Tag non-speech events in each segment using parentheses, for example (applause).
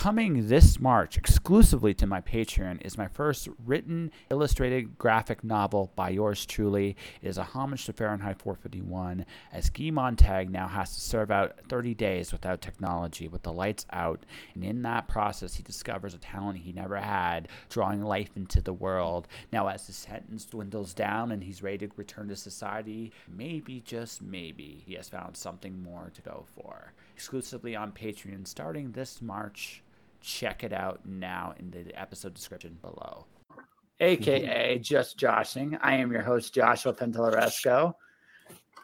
coming this March exclusively to my Patreon is my first written, illustrated graphic novel by yours truly. It is a homage to Fahrenheit 451, as Guy Montag now has to serve out 30 days without technology, with the lights out. And in that process, he discovers a talent he never had, drawing life into the world. Now, as his sentence dwindles down and he's ready to return to society, maybe, just maybe, he has found something more to go for. Exclusively on Patreon starting this March. Check it out now in the episode description below. AKA (laughs) Just Joshing. I am your host, Joshua Pantelleresco.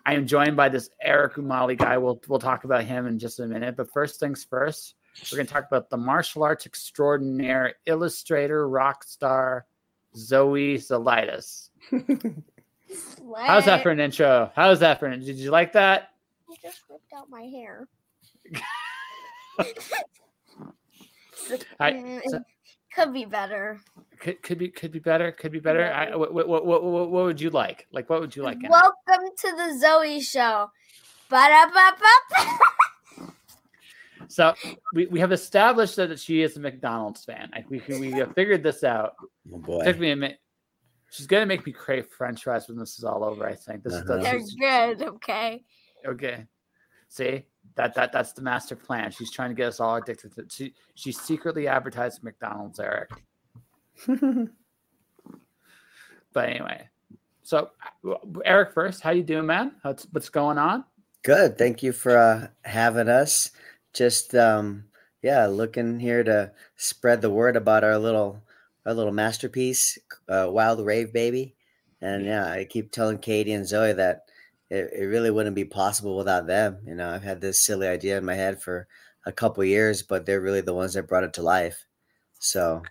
I am joined by this Eric Umali guy. We'll, we'll talk about him in just a minute. But first things first, we're going to talk about the martial arts extraordinaire, illustrator, rock star, Zoey Salidas. How's that for an intro? How's that for an Did you like that? I just ripped out my hair. (laughs) I- so- it could be better. Could, could be could be better. Could be better. I, what, what, what, what, what would you like? Like, what would you like? in it? Welcome to the Zoey Show. So we, we have established that she is a McDonald's fan. Like we we have figured this out. Oh boy. Took me a minute. She's gonna make me crave French fries when this is all over. I think this Uh-huh. is They're that's good, okay? okay. See that that that's the master plan. She's trying to get us all addicted to. She she's secretly advertising McDonald's, Eric. (laughs) But anyway, so Eric, first, how you doing, man? What's what's going on? Good. Thank you for uh, having us. Just um, yeah, looking here to spread the word about our little our little masterpiece, uh, Wild Rave Baby. And yeah, I keep telling Katie and Zoey that it, it really wouldn't be possible without them. You know, I've had this silly idea in my head for a couple years, but they're really the ones that brought it to life. So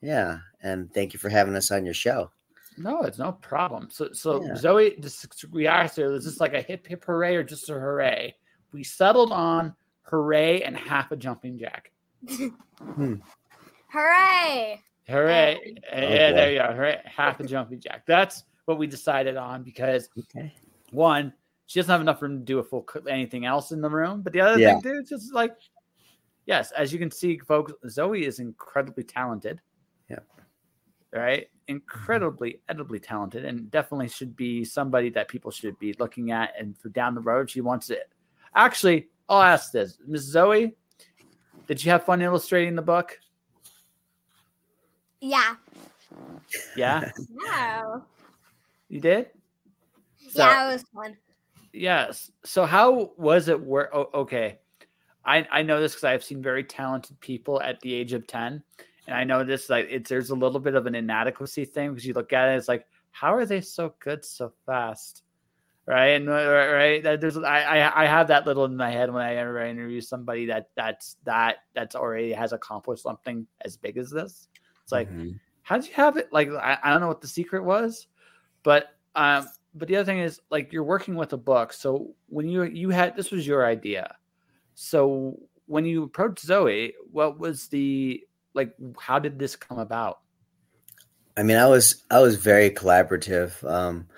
yeah, and thank you for having us on your show. No, it's no problem. So, so Yeah. Zoey, just we asked her, is this like a hip hip hooray or just a hooray? We settled on hooray and half a jumping jack. Hmm. Hooray! Hooray! Oh, yeah, boy. there you go. Hooray, half a jumping jack. That's what we decided on because Okay. One, she doesn't have enough room to do a full anything else in the room. But the other Yeah. thing, dude, it's just like, yes, as you can see, folks, Zoey is incredibly talented. Yeah. Right, incredibly, edibly talented, and definitely should be somebody that people should be looking at. And for down the road, she wants it. Actually, I'll ask this, Miss Zoey, did you have fun illustrating the book? Yeah. Yeah, (laughs) Wow. you did. So- yeah, it was fun. Yes. So how was it work? Oh, okay. I, I know this because I've seen very talented people at the age of 10. And I know this like it's there's a little bit of an inadequacy thing because you look at it, it's like, how are they so good so fast? Right. And uh, right, right. That there's I, I I have that little in my head when I ever interview somebody that that's that that's already has accomplished something as big as this. It's like, Mhm. how'd you have it? Like, I, I don't know what the secret was, but um, but the other thing is like you're working with a book. So when you you had this was your idea. So when you approached Zoey, what was the like? How did this come about? I mean, I was I was very collaborative. Um,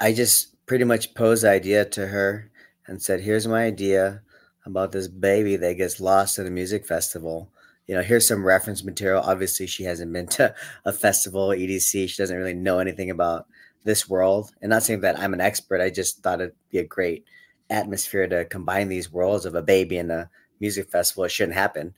I just pretty much posed the idea to her and said, "Here's my idea about this baby that gets lost at a music festival. You know, here's some reference material. Obviously, she hasn't been to a festival, EDC. She doesn't really know anything about this world. And not saying that I'm an expert. I just thought it'd be a great atmosphere to combine these worlds of a baby and a music festival. It shouldn't happen.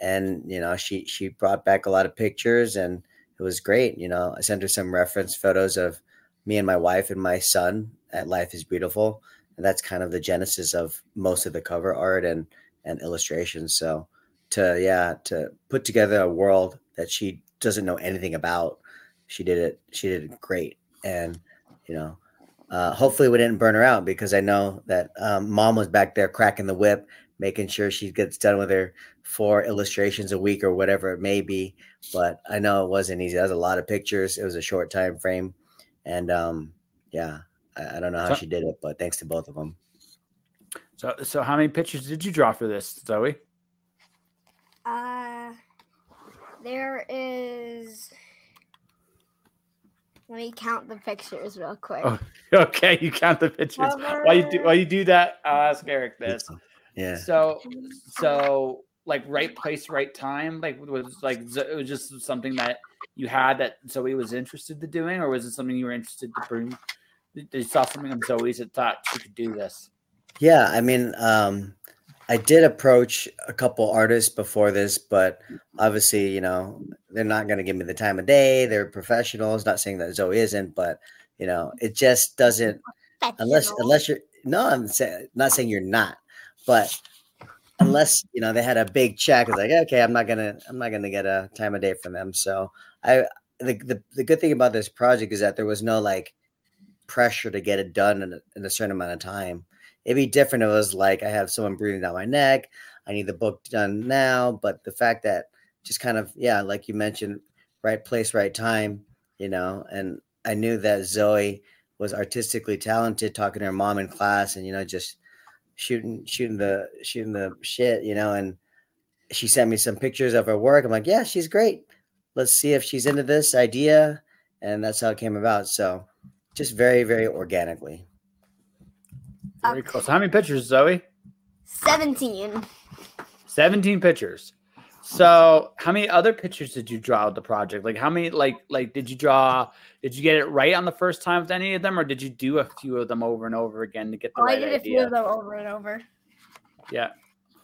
And you know, she she brought back a lot of pictures and it was great. You know, I sent her some reference photos of me and my wife and my son at Life is Beautiful. And that's kind of the genesis of most of the cover art and and illustrations. So to yeah, to put together a world that she doesn't know anything about, she did it, she did it great. And you know, uh, hopefully we didn't burn her out because I know that um, mom was back there cracking the whip, making sure she gets done with her four illustrations a week or whatever it may be but I know it wasn't easy. That was a lot of pictures. It was a short time frame, and um, yeah, I, I don't know how So- she did it, but thanks to both of them. So so how many pictures did you draw for this, Zoey? Uh, there is. Let me count the pictures real quick. Oh, (laughs) Okay, you count the pictures. While you do while you do that, I'll ask Eric this. Yeah, So so like right place, right time? Like was like it was just something that you had that Zoey was interested in doing, or was it something you were interested to bring? They saw something of Zoey's that thought she could do this. Yeah, I mean, um, I did approach a couple artists before this, but obviously, you know, they're not going to give me the time of day. They're professionals. Not saying that Zoey isn't, but you know, it just doesn't unless unless you're no, I'm saying not saying you're not, but unless you know they had a big check, it's like okay, I'm not gonna I'm not gonna get a time of day from them. So I the the, the good thing about this project is that there was no like pressure to get it done in a, in a certain amount of time. It'd be different if it was like I have someone breathing down my neck. I need the book done now. But the fact that just kind of yeah, like you mentioned, right place, right time, you know, and I knew that Zoey was artistically talented, talking to her mom in class, and you know, just shooting shooting the shooting the shit, you know, and she sent me some pictures of her work. I'm like, yeah, she's great. Let's see if she's into this idea. And that's how it came about. So just very, very organically. Very cool. So how many pictures, Zoey? 17. 17 pictures. So how many other pictures did you draw with the project? Like how many like like did you draw did you get it right on the first time with any of them or did you do a few of them over and over again to get the Oh, I right did a few of them over and over. Yeah.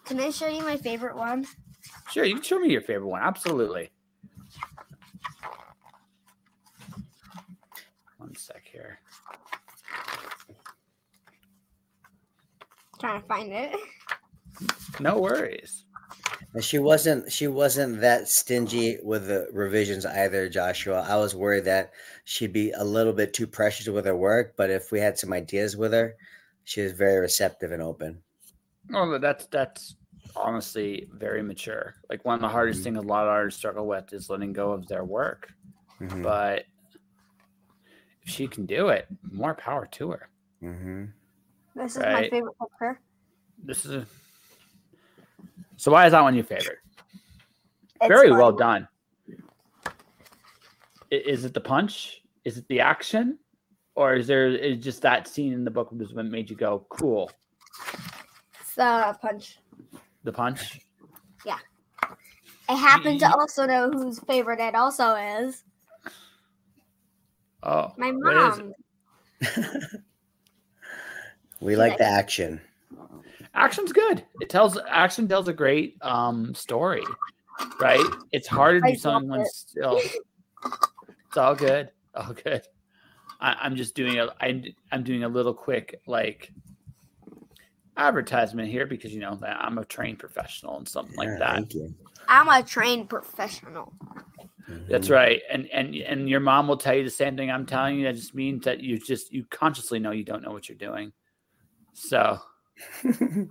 Can I show you my favorite one? Sure, you can show me your favorite one. Absolutely. One sec here. Trying to find it. No worries. And she wasn't she wasn't that stingy with the revisions either, Joshua. I was worried that she'd be a little bit too precious with her work, but if we had some ideas with her, she was very receptive and open. Oh, that's that's honestly very mature. Like one of the hardest Mhm. things a lot of artists struggle with is letting go of their work. Mhm, But if she can do it, more power to her. mhm. This is my Right. favorite picture. This is a... so. Why is that one your favorite? It's Very well done. Is it the punch? Is it the action? Or is there is just that scene in the book was what made you go cool? It's the punch. The punch. Yeah. I happen to also know whose favorite it also is. Oh, My what is it? mom. (laughs) we like the action. action's good. It tells action tells a great um story, right? It's hard to do something when still. It's all good. All good. I, I'm just doing a. I'm I'm doing a little quick like advertisement here because you know that I'm a trained professional and something like that. Thank you. I'm a trained professional. That's Mhm. right. And and and your mom will tell you the same thing I'm telling you. That just means that you just you consciously know you don't know what you're doing. So (laughs)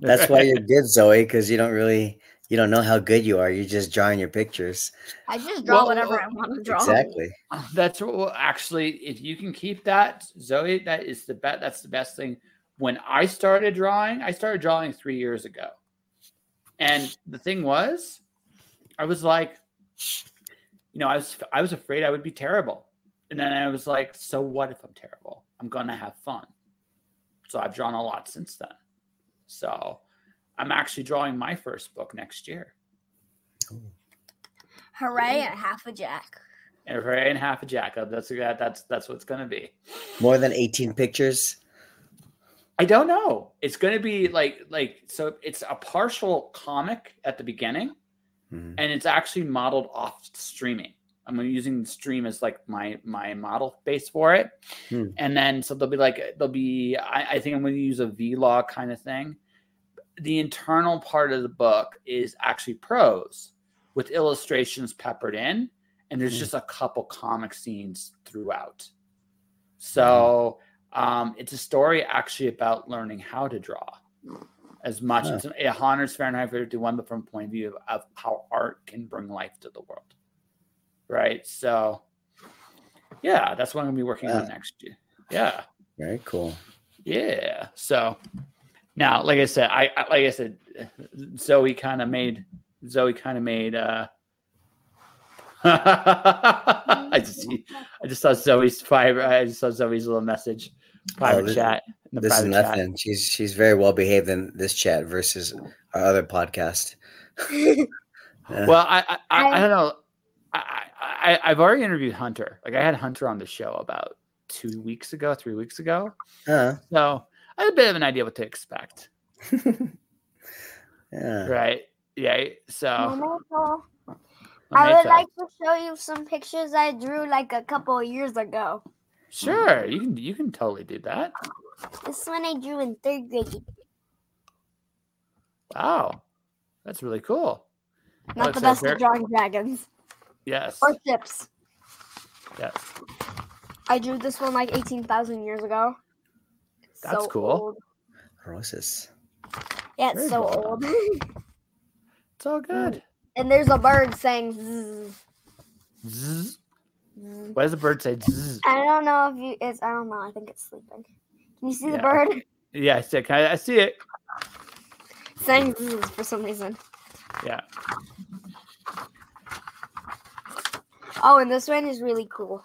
That's why you're good, Zoey, because you don't really you don't know how good you are. You're just drawing your pictures. I just draw Well, whatever uh, I want to draw. Exactly. That's what well, actually, if you can keep that, Zoey, that is the best. That's the best thing. When I started drawing, I started drawing three years ago, and the thing was, I was like, you know, I was I was afraid I would be terrible, and then I was like, so what if I'm terrible? I'm gonna have fun. So I've drawn a lot since then. So I'm actually drawing my first book next year. Hooray and half a jack. And a and half a jacob. That's that, that's that's what it's gonna be. More than 18 pictures. I don't know. It's going to be like like so. It's a partial comic at the beginning, Mhm. and it's actually modeled off streaming. I'm using stream as like my my model base for it, Hmm. and then so they'll be like they'll be. I, I think I'm going to use a vlog kind of thing. The internal part of the book is actually prose with illustrations peppered in, and there's Hmm. just a couple comic scenes throughout. So um, it's a story actually about learning how to draw as much. Huh. It's a Honors Fahrenheit 51, but from a point of view of, of how art can bring life to the world. Right. So, yeah, that's what I'm going to be working on next year. Yeah. Very cool. Yeah. So now, like I said, I, I like I said, Zoey kind of made Zoey kind of made. uh (laughs) I just I just saw Zoey's fiber. I just saw Zoey's little message, private Oh, this- chat. In the This is private chat. nothing. She's she's very well behaved in this chat versus our other podcast. Uh, (laughs) Well, I I, I, I I- don't know. I, I I've already interviewed Hunter. Like I had Hunter on the show about two weeks ago, three weeks ago. uh, So I had a bit of an idea what to expect. (laughs) yeah. Right? Yeah. So Mama, I I would like to show you some pictures I drew like a couple of years ago. sure you can you can totally do that. This one I drew in third grade. Wow, that's really cool. Not Looks the best very- at drawing dragons Yes. or ships. Yes. I drew this one like 18,000 years ago. It's That's so cool. old. Roses. Yeah, it's Very so cool. old. (laughs) It's all good. Mm. and there's a bird saying zzz, Zzz. zzz. Why does the bird say zzz? I don't know if you it's I don't know, I think it's sleeping. Can you see the bird? Yeah, I see, it. I, I see it. saying zzz for some reason. Yeah. Oh, and this one is really cool.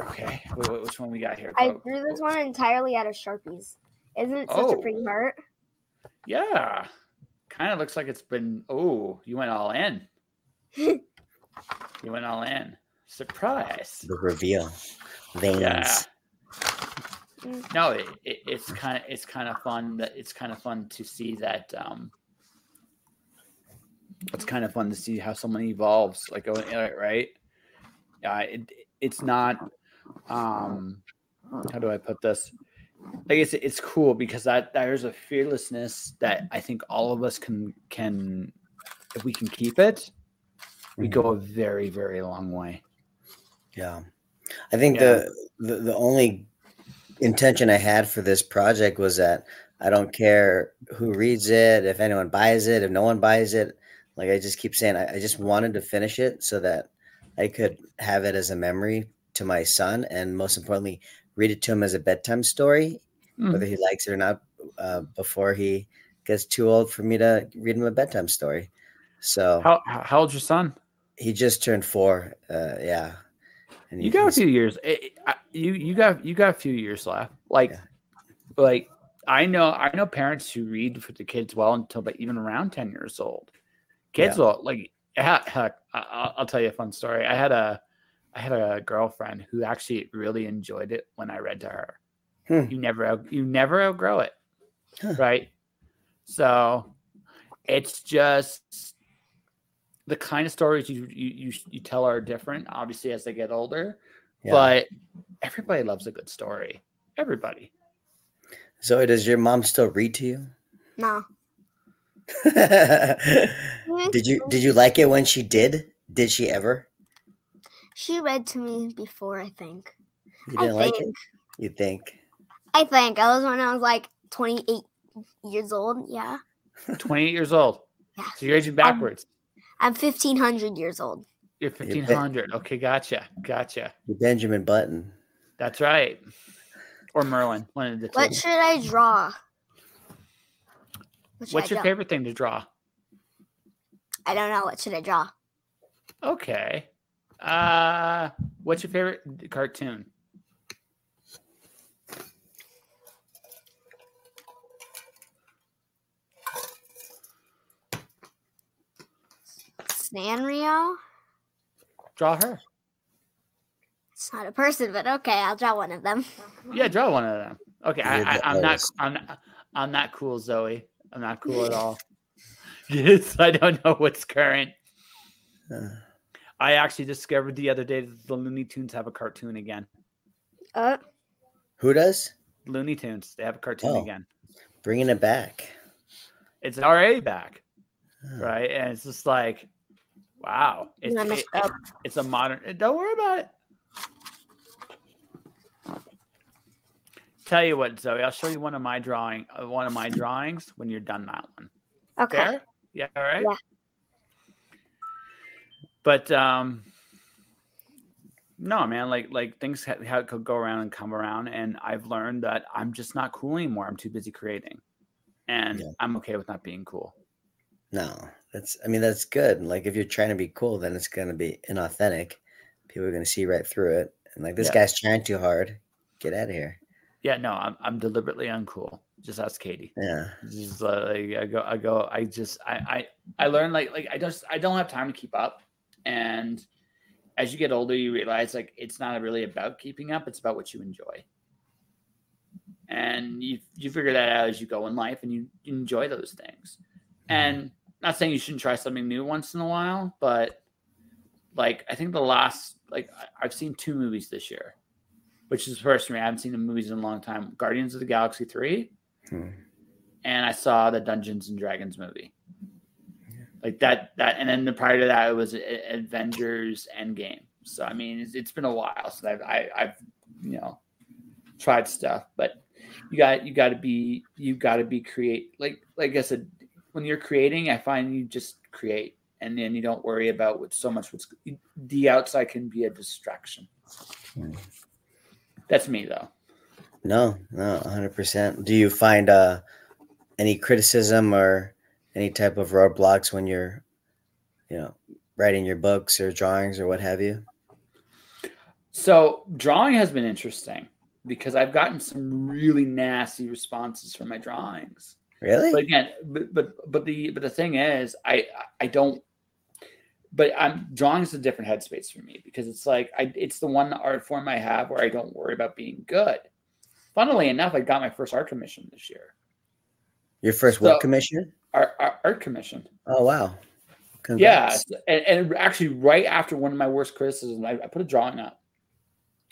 Okay. Wait, wait, which one we got here? I Go- drew this one entirely out of Sharpies. Isn't it such Oh. a pretty heart? Yeah. Kind of looks like it's been. Oh, you went all in. (laughs) you went all in. Surprise. The reveal. Veins. Yeah. No, it, it, it's kind of it's kind of fun that it's kind of fun to see that. um It's kind of fun to see how someone evolves, like oh, right. Yeah, it, it's not. um How do I put this? I guess it's cool because that there's a fearlessness that I think all of us can can if we can keep it, we Mhm. go a very very long way. Yeah. I think Yeah. the, the the only intention I had for this project was that I don't care who reads it, if anyone buys it, if no one buys it. Like I just keep saying, I, I just wanted to finish it so that I could have it as a memory to my son, and most importantly, read it to him as a bedtime story, Mhm. whether he likes it or not, uh, before he gets too old for me to read him a bedtime story. So How how old's your son? he just turned four. Uh, yeah, and You got a few years. Eh, I- You you got you got a few years left. Like, Yeah. like I know I know parents who read for the kids well until they even around ten years old. Kids Yeah. will like heck. heck I- I'll, I'll tell you a fun story. I had a I had a girlfriend who actually really enjoyed it when I read to her. Hmm. You never you never outgrow it, Huh. right? So it's just the kind of stories you you you, you tell are different, obviously as they get older. yeah. But everybody loves a good story. Everybody. Zoey, does your mom still read to you? No. (laughs) did you did you like it when she did? Did she ever? She read to me before, I think. You didn't like it? think. You think? I think. I was when I was like 28 years old. Yeah. (laughs) 28 years old. Yeah. So you're aging backwards. I'm 1500 years old. You're bet- 1500. Okay, gotcha. Gotcha. You're Benjamin Button. That's right. Or Merlin, one of the two. What should I draw? What What's I your draw? favorite thing to draw? I don't know. What should I draw? Okay. Uh what's your favorite cartoon? Sanrio? Draw her. It's not a person, but okay, I'll draw one of them. Yeah, draw one of them. Okay, I, I, I'm not. I'm not I'm not cool, Zoey. I'm not cool at all. (laughs) yes, I don't know what's current. Uh, I actually discovered the other day that the Looney Tunes have a cartoon again. Uh, who does? Looney Tunes, they have a cartoon Oh. again. Bringing it back. It's already back, Oh. right? And it's just like, wow, it's I it- it's a modern. Don't worry about it. Tell you what, Zoey, I'll show you one of my drawing, uh, one of my drawings when you're done that one. Okay. Fair? Yeah, all right. Yeah. But um, no, man, like like things ha- how could go around and come around, and I've learned that I'm just not cool anymore. I'm too busy creating, and Yeah. I'm okay with not being cool. No, that's. I mean, that's good. Like, if you're trying to be cool, then it's going to be inauthentic. People are going to see right through it. And like, this Yeah. guy's trying too hard. Get out of here. Yeah, no, I'm I'm deliberately uncool. Just ask Katie. Yeah. Just uh, like I go, I go. I just, I, I, I learn like, like I just, I don't have time to keep up. And as you get older, you realize like it's not really about keeping up; it's about what you enjoy. And you you figure that out as you go in life, and you, you enjoy those things. And not saying you shouldn't try something new once in a while, but like I think the last like I've seen two movies this year, which is the first me. I haven't seen the movies in a long time. Guardians of the Galaxy three, Hmm. and I saw the Dungeons and Dragons movie. Like that, that, and then the prior to that, it was Avengers Endgame. So I mean, it's, it's been a while since I've, I, I've, you know, tried stuff. But you got, you got to be, you got to be create. Like, like I said, when you're creating, I find you just create, and then you don't worry about what so much. What's the outside can be a distraction. Hmm. That's me though. No, no, hundred percent. Do you find uh any criticism or any type of roadblocks when you're, you know, writing your books or drawings or what have you? So drawing has been interesting because I've gotten some really nasty responses from my drawings. Really? But again, but but but the but the thing is, I I don't. But I'm drawing is a different headspace for me because it's like I it's the one art form I have where I don't worry about being good. Funnily enough, I got my first art commission this year. Your first So- work commission? Art art, art commission. Oh wow. Yeah, and, and actually, right after one of my worst criticisms, I, I put a drawing up,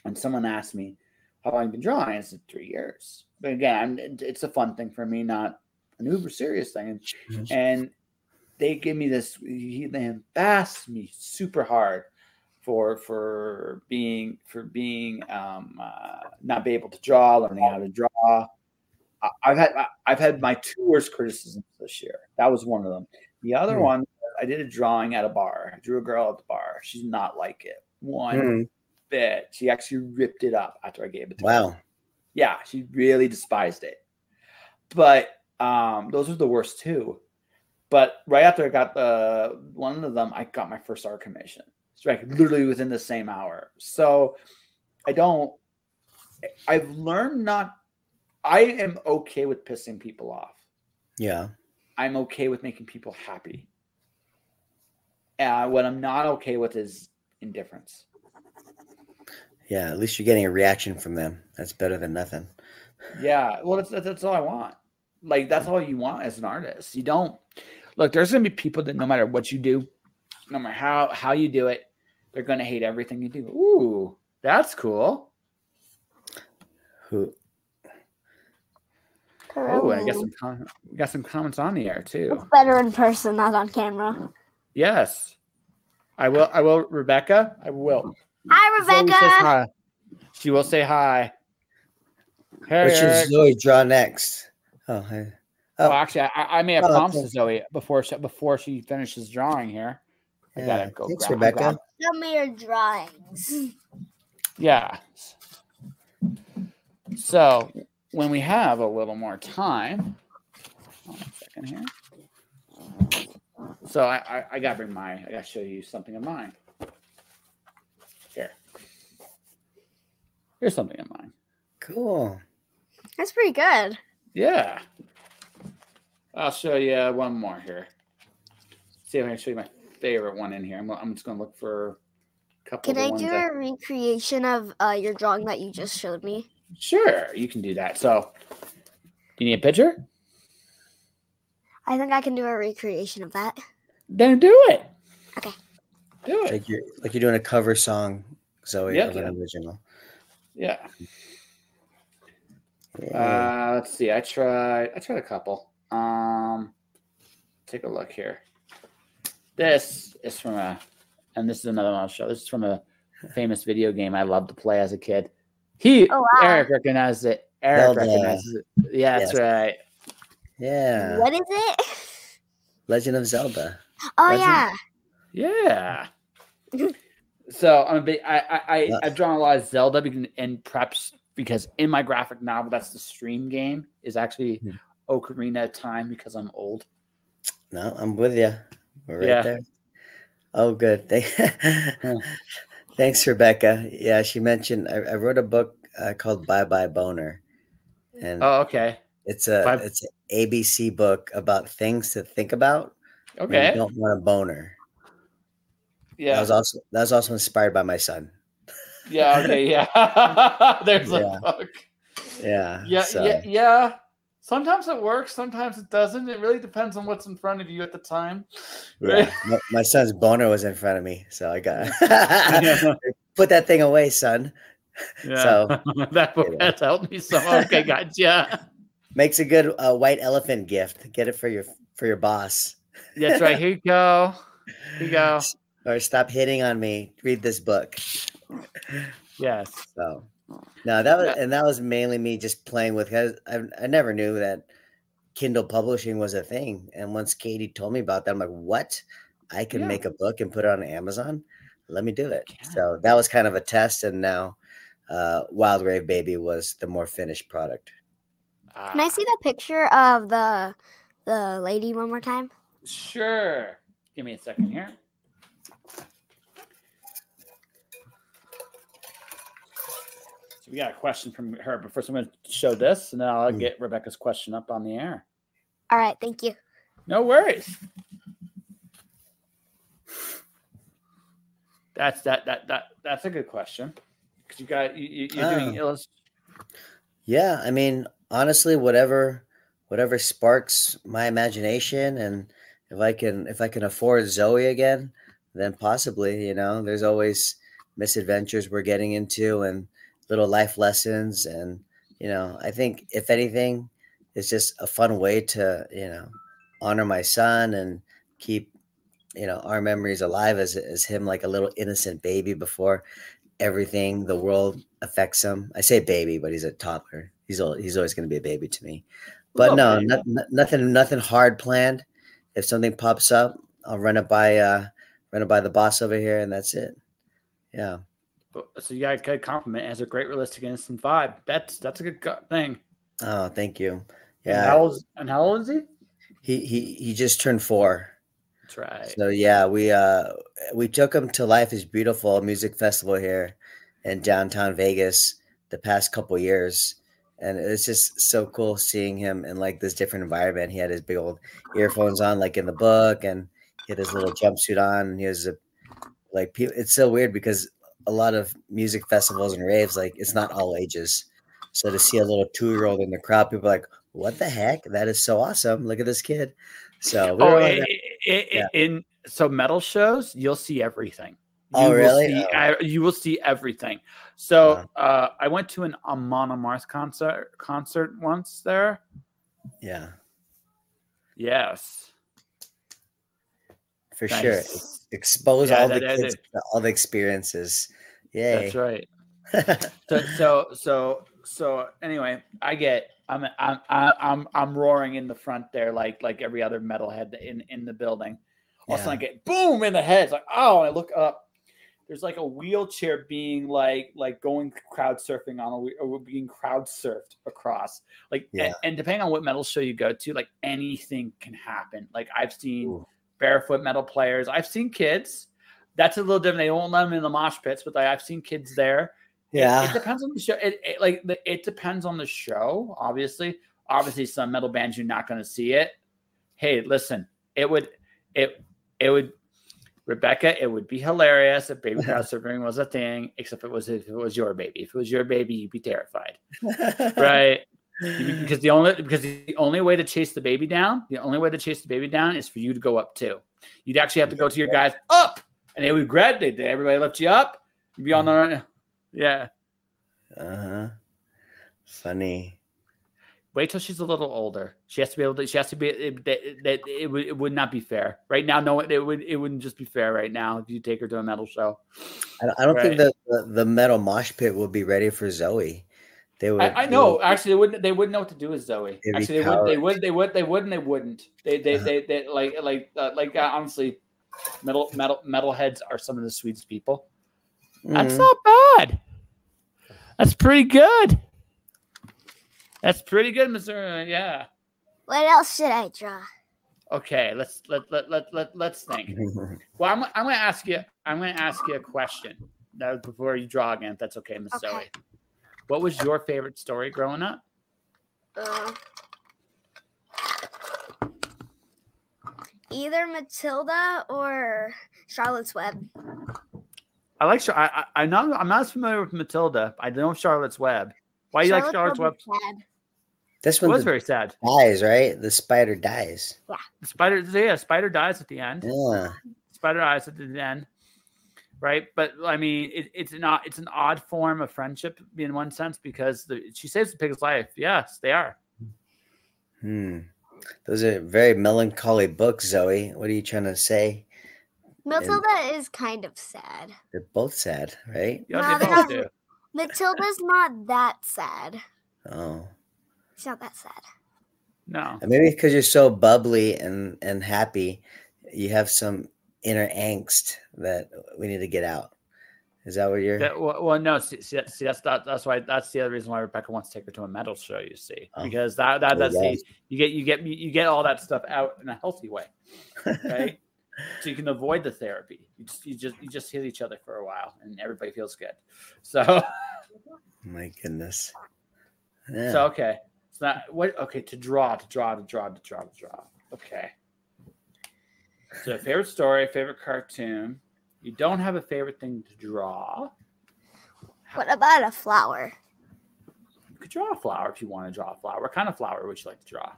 and someone asked me, "How long have been drawing?" I said, three years." But again, I'm, it's a fun thing for me, not an uber serious thing. And, Mhm. and they give me this. He, they embassed me super hard for for being for being um, uh, not be able to draw, learning how to draw. I- I've had I- I've had my two worst criticisms this year. That was one of them. The other Hmm. one, I did a drawing at a bar. I drew a girl at the bar. She's not like it one Hmm, bit. She actually ripped it up after I gave it to her. Wow. Yeah, she really despised it. But um, those are the worst two. But right after I got the one of them, I got my first art commission. It's like literally within the same hour. So I don't. I've learned not. I am okay with pissing people off. Yeah. I'm okay with making people happy. Uh, what I'm not okay with is indifference. Yeah. At least you're getting a reaction from them. That's better than nothing. Yeah, well, that's, that's that's all I want. Like that's all you want as an artist. You don't look. There's gonna be people that no matter what you do, no matter how how you do it, they're gonna hate everything you do. Ooh, that's cool. Who Oh, I got some com- we got some comments on the air too. It's better in person, not on camera. Yes, I will. I will. Rebecca, I will. Hi, Zoey says Rebecca. hi. She will say hi. Hey, which Eric. is Zoey draw next? Oh, hey. Well, Oh, actually, I, I made a Oh, promise okay. to Zoey before she, before she finishes drawing here. I yeah. gotta go Thanks, grab- Rebecca. grab- Show me your drawings. Yeah. So when we have a little more time, hold on a second here. So I, I, I gotta bring my, I gotta show you something of mine. Here. Here's something of mine. Cool. That's pretty good. Yeah. I'll show you one more here. See if I can show you my favorite one in here. I'm, I'm just gonna look for a couple Can of I ones do that- a recreation of uh, your drawing that you just showed me? Sure, you can do that. So, you need a picture? I think I can do a recreation of that. Then do it. Okay. Do it. Like you're like you're doing a cover song, Zoey, Yeah, of an original. Yeah. Yeah. Uh, let's see. I tried. I tried a couple. Um, take a look here. This is from a, and this is another one I'll show. This is from a famous video game I loved to play as a kid. He Oh, wow. Eric recognizes it. Eric Zelda. recognizes it. Yeah, that's Yes. right. yeah. What is it? (laughs) Legend of Zelda. Oh Legend- yeah. Yeah. (laughs) so I'm a big. I I, I Yeah. I've drawn a lot of Zelda because, and preps because in my graphic novel that's the stream game is actually Hmm. Ocarina of Time because I'm old. No, I'm with you. We're right Yeah. there. Oh, good. (laughs) Thank- Thanks, Rebecca. Yeah, she mentioned I, I wrote a book uh, called Bye Bye Boner, and Oh, okay. It's a Five- it's an ABC book about things to think about. Okay. don't want a boner. That Yeah. was also that was also inspired by my son. Yeah. Okay. Yeah. (laughs) There's Yeah. a book. Yeah. Yeah. so, Yeah. Yeah. Sometimes it works. Sometimes it doesn't. It really depends on what's in front of you at the time. yeah. My, my son's boner was in front of me, so I got (laughs) (laughs) put that thing away, son. Yeah. So, (laughs) that book you know. has helped me so. Okay. Gotcha. Makes a good uh, white elephant gift. Get it for your for your boss. That's right. Here you go. Here you go. Or stop hitting on me. Read this book. Yes. So no, that was Yeah. and that was mainly me just playing with because I, I never knew that Kindle publishing was a thing. And once Katie told me about that, I'm like, what? I can Yeah. make a book and put it on Amazon. Let me do it. can. So that was kind of a test, and now uh, Wild Rave Baby was the more finished product. Can I see the picture of the the lady one more time? Sure. Give me a second here. So we got a question from her, but first I'm going to show this, and then I'll Mm. get Rebecca's question up on the air. All right, thank you. No worries. That's that that that that's a good question because you got you, you- you're doing Oh. illust- Yeah, I mean, honestly, whatever whatever sparks my imagination and if I can if I can afford Zoey again, then possibly, you know, there's always misadventures we're getting into and little life lessons and you know, I think if anything, it's just a fun way to, you know, honor my son and keep you know our memories alive as as him like a little innocent baby before everything the world affects him. I say baby, but he's a toddler. He's al- he's always going to be a baby to me. But no, baby. not, not- nothing nothing hard planned. If something pops up, I'll run it by uh run it by the boss over here, and that's it. Yeah, So you got a good compliment. It has a great realistic innocent vibe. That's that's a good thing. Oh, thank you. And Yeah, how old, and how old is he? he he he just turned four. That's right. So yeah, we uh we took him to Life is Beautiful music festival here in downtown Vegas the past couple years. And it's just so cool seeing him in like this different environment. He had his big old earphones on, like in the book, and he had his little jumpsuit on. And he was a, like, it's so weird because a lot of music festivals and raves, like, it's not all ages. So to see a little two year old in the crowd, people are like, what the heck? That is so awesome. Look at this kid. So, we oh, were i like, i i yeah. in so metal shows, you'll see everything. Oh, You will really? see Oh. e- you will see everything. So uh, I went to an Amon Amarth concert concert once there. yeah. Yes. for sure. Nice. Ex- Expose Yeah, all the kids to all the experiences. Yay. That's right. (laughs) so so so so anyway i get i'm i'm i'm i'm, I'm roaring in the front there like like every other metalhead in in the building all of a sudden i get boom in the head it's like oh i look up there's like a wheelchair being like like going crowd surfing on a or uh, being crowd surfed across like Yeah. and, and depending on what metal show you go to like anything can happen like i've seen Ooh. barefoot metal players i've seen kids that's a little different they won't let them in the mosh pits but like, i've seen kids there it- yeah. it, depends on the show. It, it- like the, it depends on the show. Obviously, obviously, some metal bands you're not going to see it. Hey, listen, it would, it, it would, Rebecca, it would be hilarious if baby (laughs) crowd surfing was a thing. Except it was if it was your baby. If it was your baby, you'd be terrified, (laughs) right? because the only because the only way to chase the baby down, the only way to chase the baby down is for you to go up too. You'd actually have to go to your guys up, and they would grab they everybody lift you up. You'd be on the yeah. uh-huh. Funny. Wait till she's a little older. She has to be able to. She has to be. It, that that it would. It would not be fair right now. No, it would. It wouldn't just be fair right now if you take her to a metal show. I, I don't think Right. the, the the metal mosh pit will be ready for Zoey. They would. I, I they know. would- Actually, they wouldn't. They wouldn't know what to do with Zoey. Actually, they would. They would. They would. They would. They wouldn't. They wouldn't. They. They. Uh-huh. They. They. Like. Like. Uh, like. Uh, honestly, metal. Metal. Metalheads are some of the sweetest people. That's Mhm. not bad. That's pretty good. That's pretty good, Mister. Yeah. What else should I draw? Okay. Let's let let let let let's think. (laughs) Well, I'm, I'm going to ask you. I'm going to ask you a question. That before you draw again, if that's okay, Miss Okay. Zoey. What was your favorite story growing up? Uh, either Matilda or Charlotte's Web. I like. Char- I, I I'm not. I'm not as familiar with Matilda. I know Charlotte's Web. Why do you like Charlotte's Web? is sad. This one was very sad. dies, right? The spider dies. Yeah. The spider. Yeah, spider dies at the end. Yeah. Spider dies at the end. Right, but I mean, it, it's not. It's an odd form of friendship in one sense because the, she saves the pig's life. Yes, they are. Hmm. Those are very melancholy books, Zoey. What are you trying to say? Matilda is kind of sad. They're both sad, right? You know, No, they both not- do. Matilda's not that sad. Oh. It's not that sad. No. And Maybe because you're so bubbly and and happy, you have some inner angst that we need to get out. Is that what you're? That, well, well, no. See, see, see, that's that, that's why that's the other reason why Rebecca wants to take her to a metal show. You see, Oh. because that that that's you the, you get you get you get all that stuff out in a healthy way, right? (laughs) so you can avoid the therapy. You just you just you just hit each other for a while, and everybody feels good. So (laughs) My goodness. Yeah. so okay. It's not what okay to draw to draw to draw to draw to draw. Okay. So favorite story, favorite cartoon. You don't have a favorite thing to draw. What about a flower? You could draw a flower if you want to draw a flower. What kind of flower would you like to draw?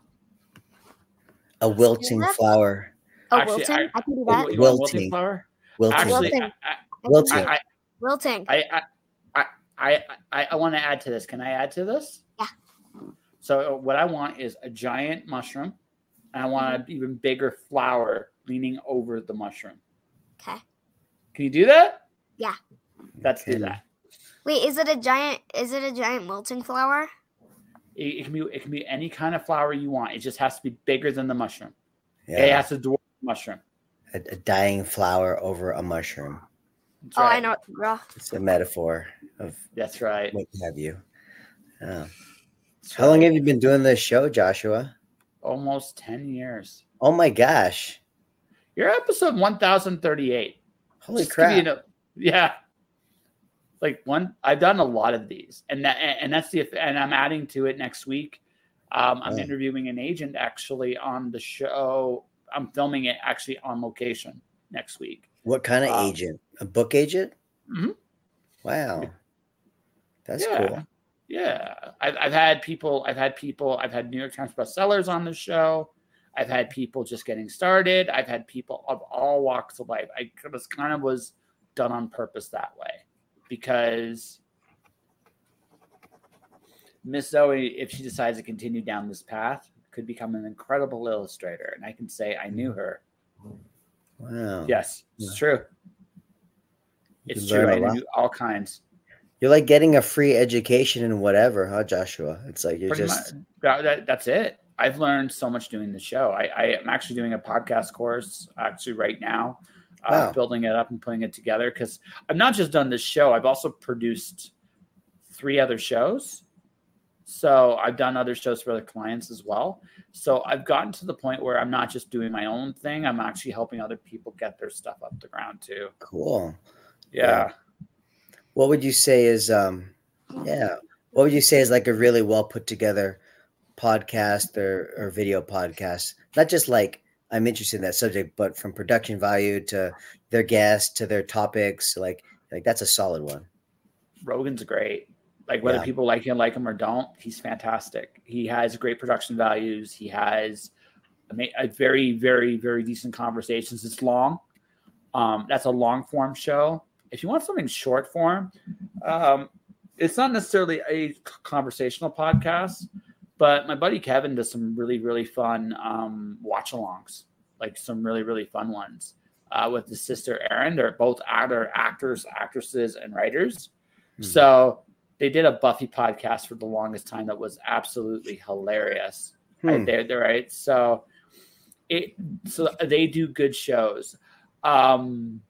a wilting flower. Oh, Actually, wilting? I- I, can do that. want a Wilting. flower? Wilting. Actually, Wilting. I, I can wilting. do that. I, wilting. I, I, I, I, I, I want to add to this. Can I add to this? Yeah. So uh, what I want is a giant mushroom, and I want an even bigger flower leaning over the mushroom. Okay. Can you do that? Yeah. Let's do that. Wait, is it a giant? Is it a giant wilting flower? It, it can be it can be any kind of flower you want. It just has to be bigger than the mushroom. Yeah. It has to dwarf the mushroom. A, a dying flower over a mushroom. That's Oh, I right. know what. It's a metaphor of That's right. what have you. Yeah. How long have you been doing this show, Joshua? Almost ten years. Oh my gosh. You're episode one thousand thirty-eight. Holy Just crap. yeah. Like one, I've done a lot of these, and that and that's the and I'm adding to it next week. Um, I'm Oh. interviewing an agent actually on the show. I'm filming it actually on location next week. What kind of Um, agent? A book agent? Mhm. Wow. That's yeah. cool. Yeah, I've, I've had people. I've had people. I've had New York Times bestsellers on the show. I've had people just getting started. I've had people of all walks of life. I was kind of was done on purpose that way because Miss Zoey, if she decides to continue down this path, could become an incredible illustrator. And I can say I knew her. Wow. Yes, it's true. It's true. I knew all kinds. You're like getting a free education in whatever, huh, Joshua? It's like you're Pretty just much, that- that's it. I've learned so much doing the show. I, I am actually doing a podcast course actually right now, uh, Wow. building it up and putting it together because I've not just done this show. I've also produced three other shows. So I've done other shows for other clients as well. So I've gotten to the point where I'm not just doing my own thing. I'm actually helping other people get their stuff up the ground too. cool. Yeah. Yeah. What would you say is um yeah. What would you say is like a really well put together podcast or, or video podcast? Not just like I'm interested in that subject, but from production value to their guests to their topics, like like that's a solid one. Rogan's great. Like whether Yeah. people like him, like him or don't, he's fantastic. He has great production values. He has a very, very, very decent conversations. It's long. Um, that's a long form show. If you want something short form, um, it's not necessarily a conversational podcast, but my buddy Kevin does some really, really fun um, watch alongs, like some really, really fun ones uh, with his sister Erin. They're both actor, actors, actresses, and writers. Hmm. So they did a Buffy podcast for the longest time that was absolutely hilarious. Hmm. Right there, they're right. So it so they do good shows. Um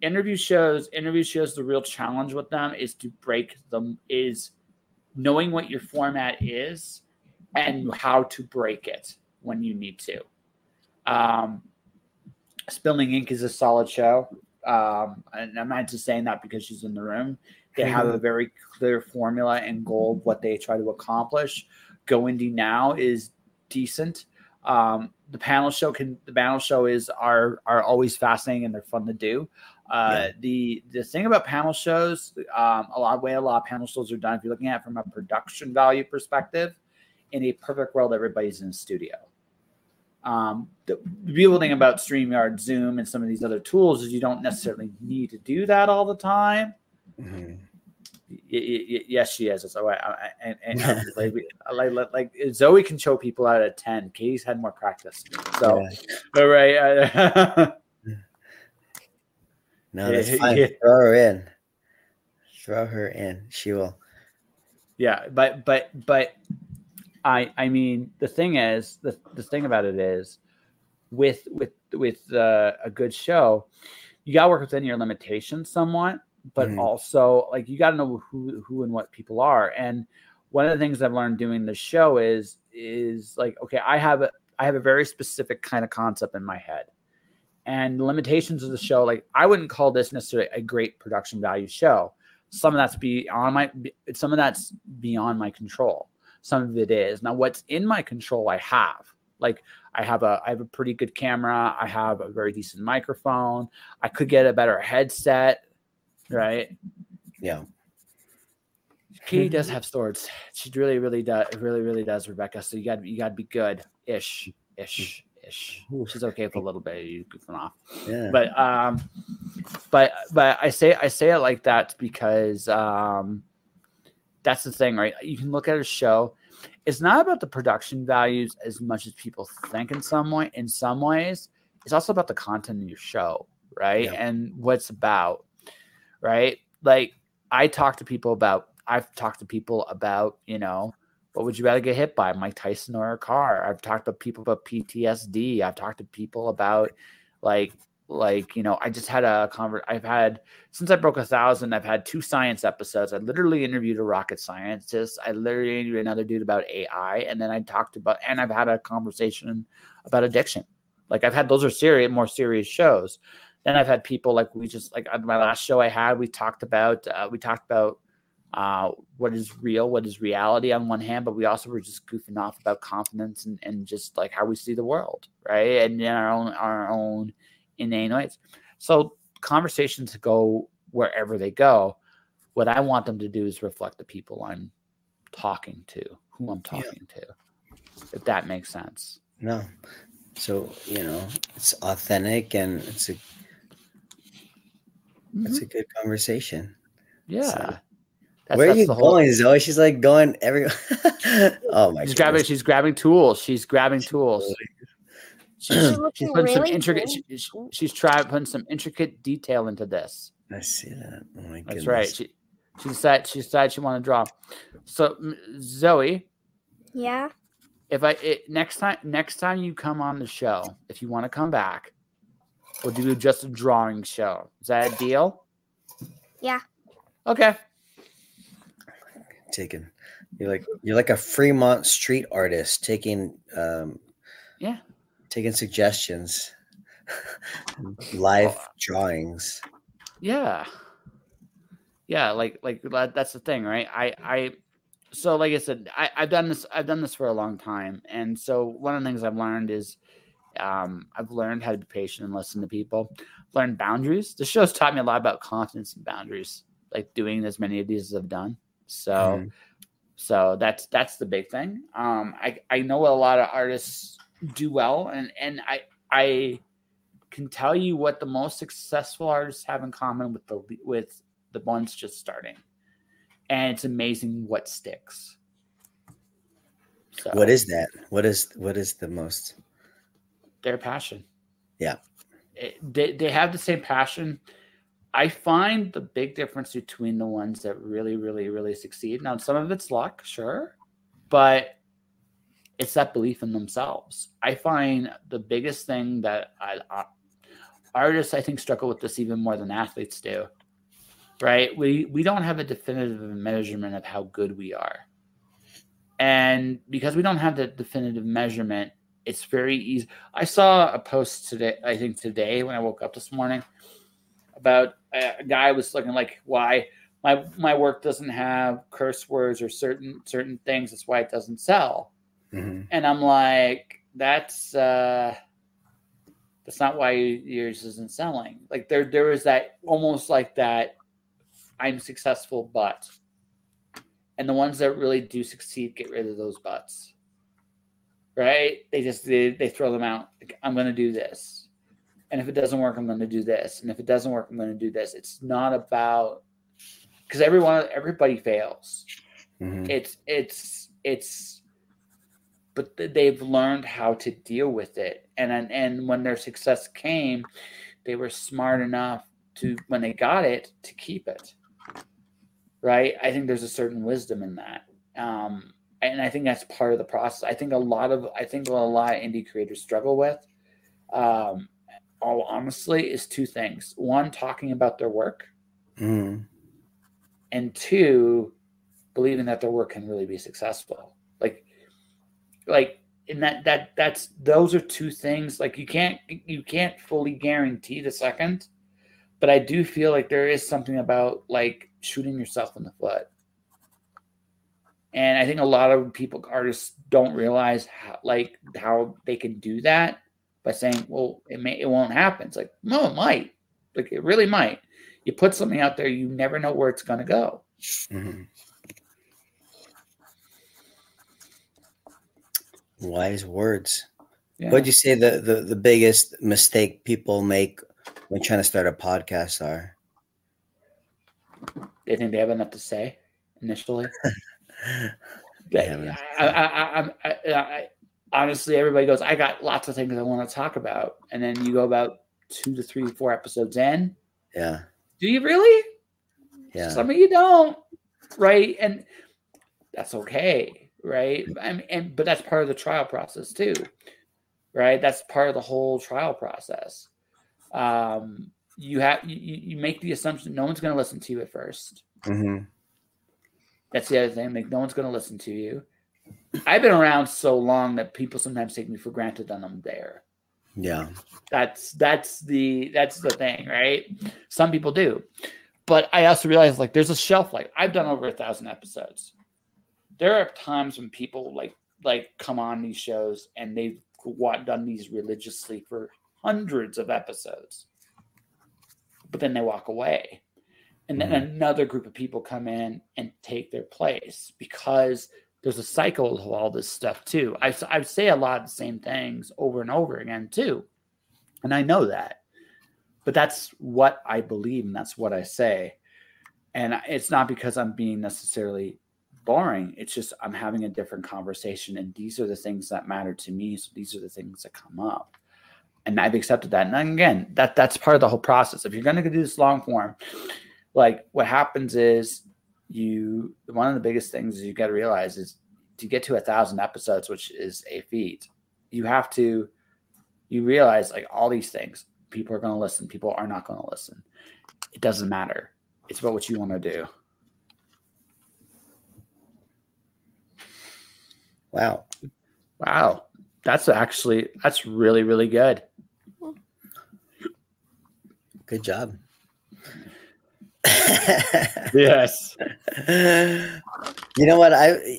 interview shows, interview shows the real challenge with them is to break them is knowing what your format is and how to break it when you need to. Um Spilling Ink is a solid show. Um, and I'm not just saying that because she's in the room. They (laughs) have a very clear formula and goal of what they try to accomplish. Go Indie Now is decent. Um, the panel show can the panel show is are are always fascinating and they're fun to do. Uh, Yeah. The the thing about panel shows, um, a lot of way a lot of panel shows are done. If you're looking at it from a production value perspective, in a perfect world, everybody's in a studio. Um, the, beautiful thing about StreamYard, Zoom, and some of these other tools is you don't necessarily need to do that all the time. Mhm. Y- y- y- yes, she is. So I, I, and, (laughs) and like, like, like, Zoey can show people out at ten. Katie's had more practice. So, Yeah. all right. uh, (laughs) No, that's fine. (laughs) yeah. Throw her in. Throw her in. She will. yeah, but but but I I mean the thing is the the thing about it is with with with uh, a good show, you got to work within your limitations somewhat, but Mhm. also like you got to know who who and what people are. And one of the things I've learned doing the show is is like okay, I have a I have a very specific kind of concept in my head. And the limitations of the show, like I wouldn't call this necessarily a great production value show. Some of that's beyond my some of that's beyond my control. Some of it is. Now what's in my control I have. Like I have a I have a pretty good camera, I have a very decent microphone. I could get a better headset, right? Yeah. Katie does have swords. She really, really does. Really, really does, Rebecca. So you got you got to be good, ish, ish, ish. She's okay with a little bit. You goofing off, Yeah. but um, but but I say I say it like that because um, that's the thing, right? You can look at a show. It's not about the production values as much as people think. In some way, in some ways, it's also about the content of your show, right? Yeah. And what's about, right? Like I talk to people about. I've talked to people about, you know, what would you rather get hit by, Mike Tyson or a car? I've talked to people about PTSD. I've talked to people about, like, like you know, I just had a convert. I've had since I broke a thousand. I've had two science episodes. I literally interviewed a rocket scientist. I literally interviewed another dude about AI, and then I talked about, and I've had a conversation about addiction. Like I've had those are serious, more serious shows. Then I've had people like we just like on my last show I had, we talked about uh, we talked about uh, what is real, what is reality on one hand, but we also were just goofing off about confidence and, and just like how we see the world, right? And in our own our own ways. So conversations go wherever they go. What I want them to do is reflect the people I'm talking to, who I'm Yeah. talking to. If that makes sense. No. So, you know, it's authentic and it's a it's mm-hmm. a good conversation. Yeah. So- That's, Where are you the whole- going, Zoey? She's like going every (laughs) Oh my She's goodness. grabbing. She's grabbing tools. She's grabbing tools. She's, (clears throat) She's she's looking putting some intricate. She, she- she's trying putting some intricate detail into this. I see that. Oh my That's goodness. right. She she decided she decided she wanted to draw. So Zoey, Yeah. if I it, next time next time you come on the show, if you want to come back, we'll do just a drawing show. Is that a deal? Yeah. Okay. taking you're like you're like a Fremont street artist taking um Yeah. Taking suggestions (laughs) live Oh. drawings Yeah. Yeah, like like that's the thing, right? I I so like I said, I, I've done this I've done this for a long time. And so one of the things I've learned is um I've learned how to be patient and listen to people, learn boundaries. The show's taught me a lot about confidence and boundaries, like doing as many of these as I've done. So Mhm. so that's that's the big thing. Um I, I know a lot of artists do well and and I I can tell you what the most successful artists have in common with the with the ones just starting, and it's amazing what sticks. So what is that what is what is the most their passion? Yeah. It- they they have the same passion. I find the big difference between the ones that really, really, really succeed. Now, some of it's luck, sure, but it's that belief in themselves. I find the biggest thing that I, artists, I think, struggle with this even more than athletes do. Right? We we don't have a definitive measurement of how good we are, and because we don't have the definitive measurement, it's very easy. I saw a post today. I think today when I woke up this morning about a guy was looking like why my my work doesn't have curse words or certain certain things. That's why it doesn't sell. Mhm. And I'm like, that's uh that's not why yours isn't selling. Like there there is that almost like that I'm successful but and the ones that really do succeed get rid of those buts. Right? They just they, they throw them out. Like, I'm gonna do this. And if it doesn't work, I'm gonna do this. And if it doesn't work, I'm gonna do this. It's not about because everyone everybody fails. Mhm. It's it's it's but they've learned how to deal with it. And and, when their success came they were smart enough to when they got it to keep it. Right? I think there's a certain wisdom in that. Um and i think that's part of the process. I think a lot of i think what a lot of indie creators struggle with um all honestly is two things. One talking about their work. Mhm. and two believing that their work can really be successful. Like like in that that that's those are two things like you can't you can't fully guarantee the second but i do feel like there is something about like shooting yourself in the foot. And i think a lot of people artists don't realize how like how they can do that by saying well it may it won't happen. It's like no it might. Like it really might. You put something out there you never know where it's going to go. Mhm. Wise words. yeah. What'd you say the, the the biggest mistake people make when trying to start a podcast are? they think they have enough to say initially. (laughs) They I, I, I, I, I, I, honestly, everybody goes, I got lots of things I want to talk about. And then you go about two to three, four episodes in. Yeah, Do you really? yeah. Some of you don't. Right. And that's okay. Right. Mean, and, but that's part of the trial process too. Right. That's part of the whole trial process. Um, you have, you, you make the assumption no one's going to listen to you at first. hmm That's the other thing. Like no one's going to listen to you. I've been around so long that people sometimes take me for granted that I'm there. Yeah. That's that's the that's the thing, right? Some people do, but I also realize like there's a shelf life. I've done over a thousand episodes. There are times when people like like come on these shows and they've done these religiously for hundreds of episodes, but then they walk away, and then Mhm. another group of people come in and take their place because there's a cycle of all this stuff too. I, I say a lot of the same things over and over again too. And I know that. But that's what I believe and that's what I say. And it's not because I'm being necessarily boring. It's just I'm having a different conversation. And these are the things that matter to me. So these are the things that come up. And I've accepted that. And again, that that's part of the whole process. If you're going to do this long form, like what happens is you one of the biggest things you got to realize is to get to a thousand episodes, which is a feat, you have to you realize like all these things. People are going to listen. People are not going to listen. It doesn't matter. It's about what you want to do. Wow. Wow, that's actually that's really really good. Good job. Yes. you know what? I,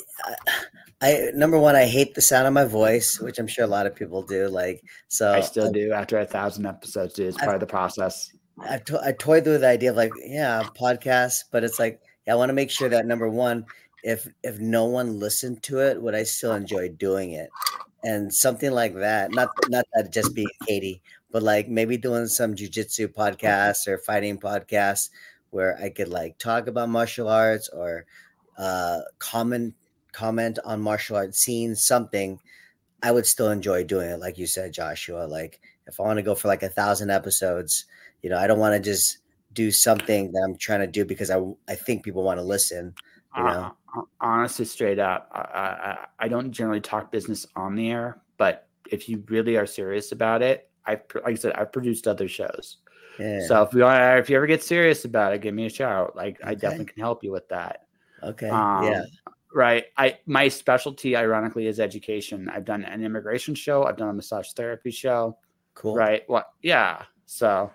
I number one, I hate the sound of my voice, which I'm sure a lot of people do. Like, so I still do after a thousand episodes. Dude, it's part of the process. I, to- I toyed with the idea of like, yeah, podcast, but it's like, yeah, I want to make sure that number one, if if no one listened to it, would I still enjoy doing it? And something like that, not not that just be Katie, but like maybe doing some jujitsu podcasts or fighting podcasts where I could like talk about martial arts or uh comment comment on martial arts scenes, something. I would still enjoy doing it, like you said, Joshua. Like if I want to go for like a thousand episodes, you know, I don't want to just do something that I'm trying to do because I I think people want to listen. You know? Uh, honestly, straight up, I, I I don't generally talk business on the air, but if you really are serious about it, I like I said, I've produced other shows. Yeah. So if you want, if you ever get serious about it, give me a shout. Like I definitely can help you with that. okay. Um, yeah. Right. I my specialty, ironically, is education. I've done an immigration show. I've done a massage therapy show. Cool. Right. What? Yeah. So,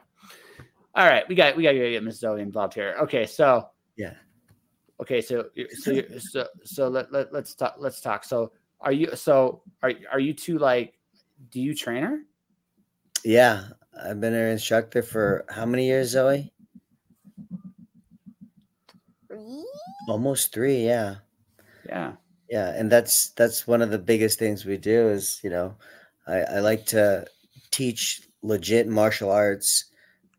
all right, we got we got to get Miss Zoey involved here. Okay. So. Yeah. Okay. So so so so let, let let's talk let's talk. So are you so are are you two like do you train her? Yeah, I've been her instructor for how many years, Zoey? Three? Almost three. Yeah, Yeah. yeah, and that's that's one of the biggest things we do is you know, I, I like to teach legit martial arts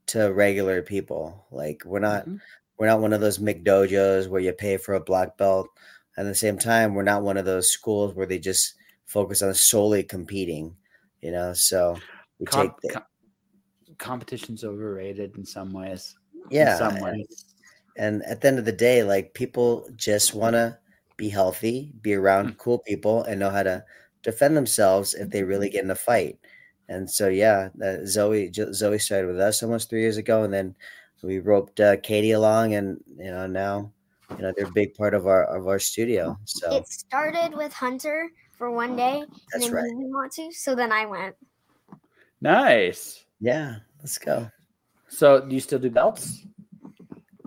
to regular people. Like we're not Mhm. We're not one of those McDojos where you pay for a black belt. At the same time, we're not one of those schools where they just focus on solely competing. You know, so we Com- take the, com- competition's overrated in some ways. yeah, In some and- ways. And at the end of the day, like people just want to be healthy, be around Mm. cool people, and know how to defend themselves if they really get in a fight. And so, yeah, uh, Zoey Zoey started with us almost three years ago, and then we roped uh, Katie along, and you know now, you know they're a big part of our of our studio. So It started with Hunter for one day, and that's then right. he didn't want to, so then I went. Nice. Yeah, let's go. So do you still do belts?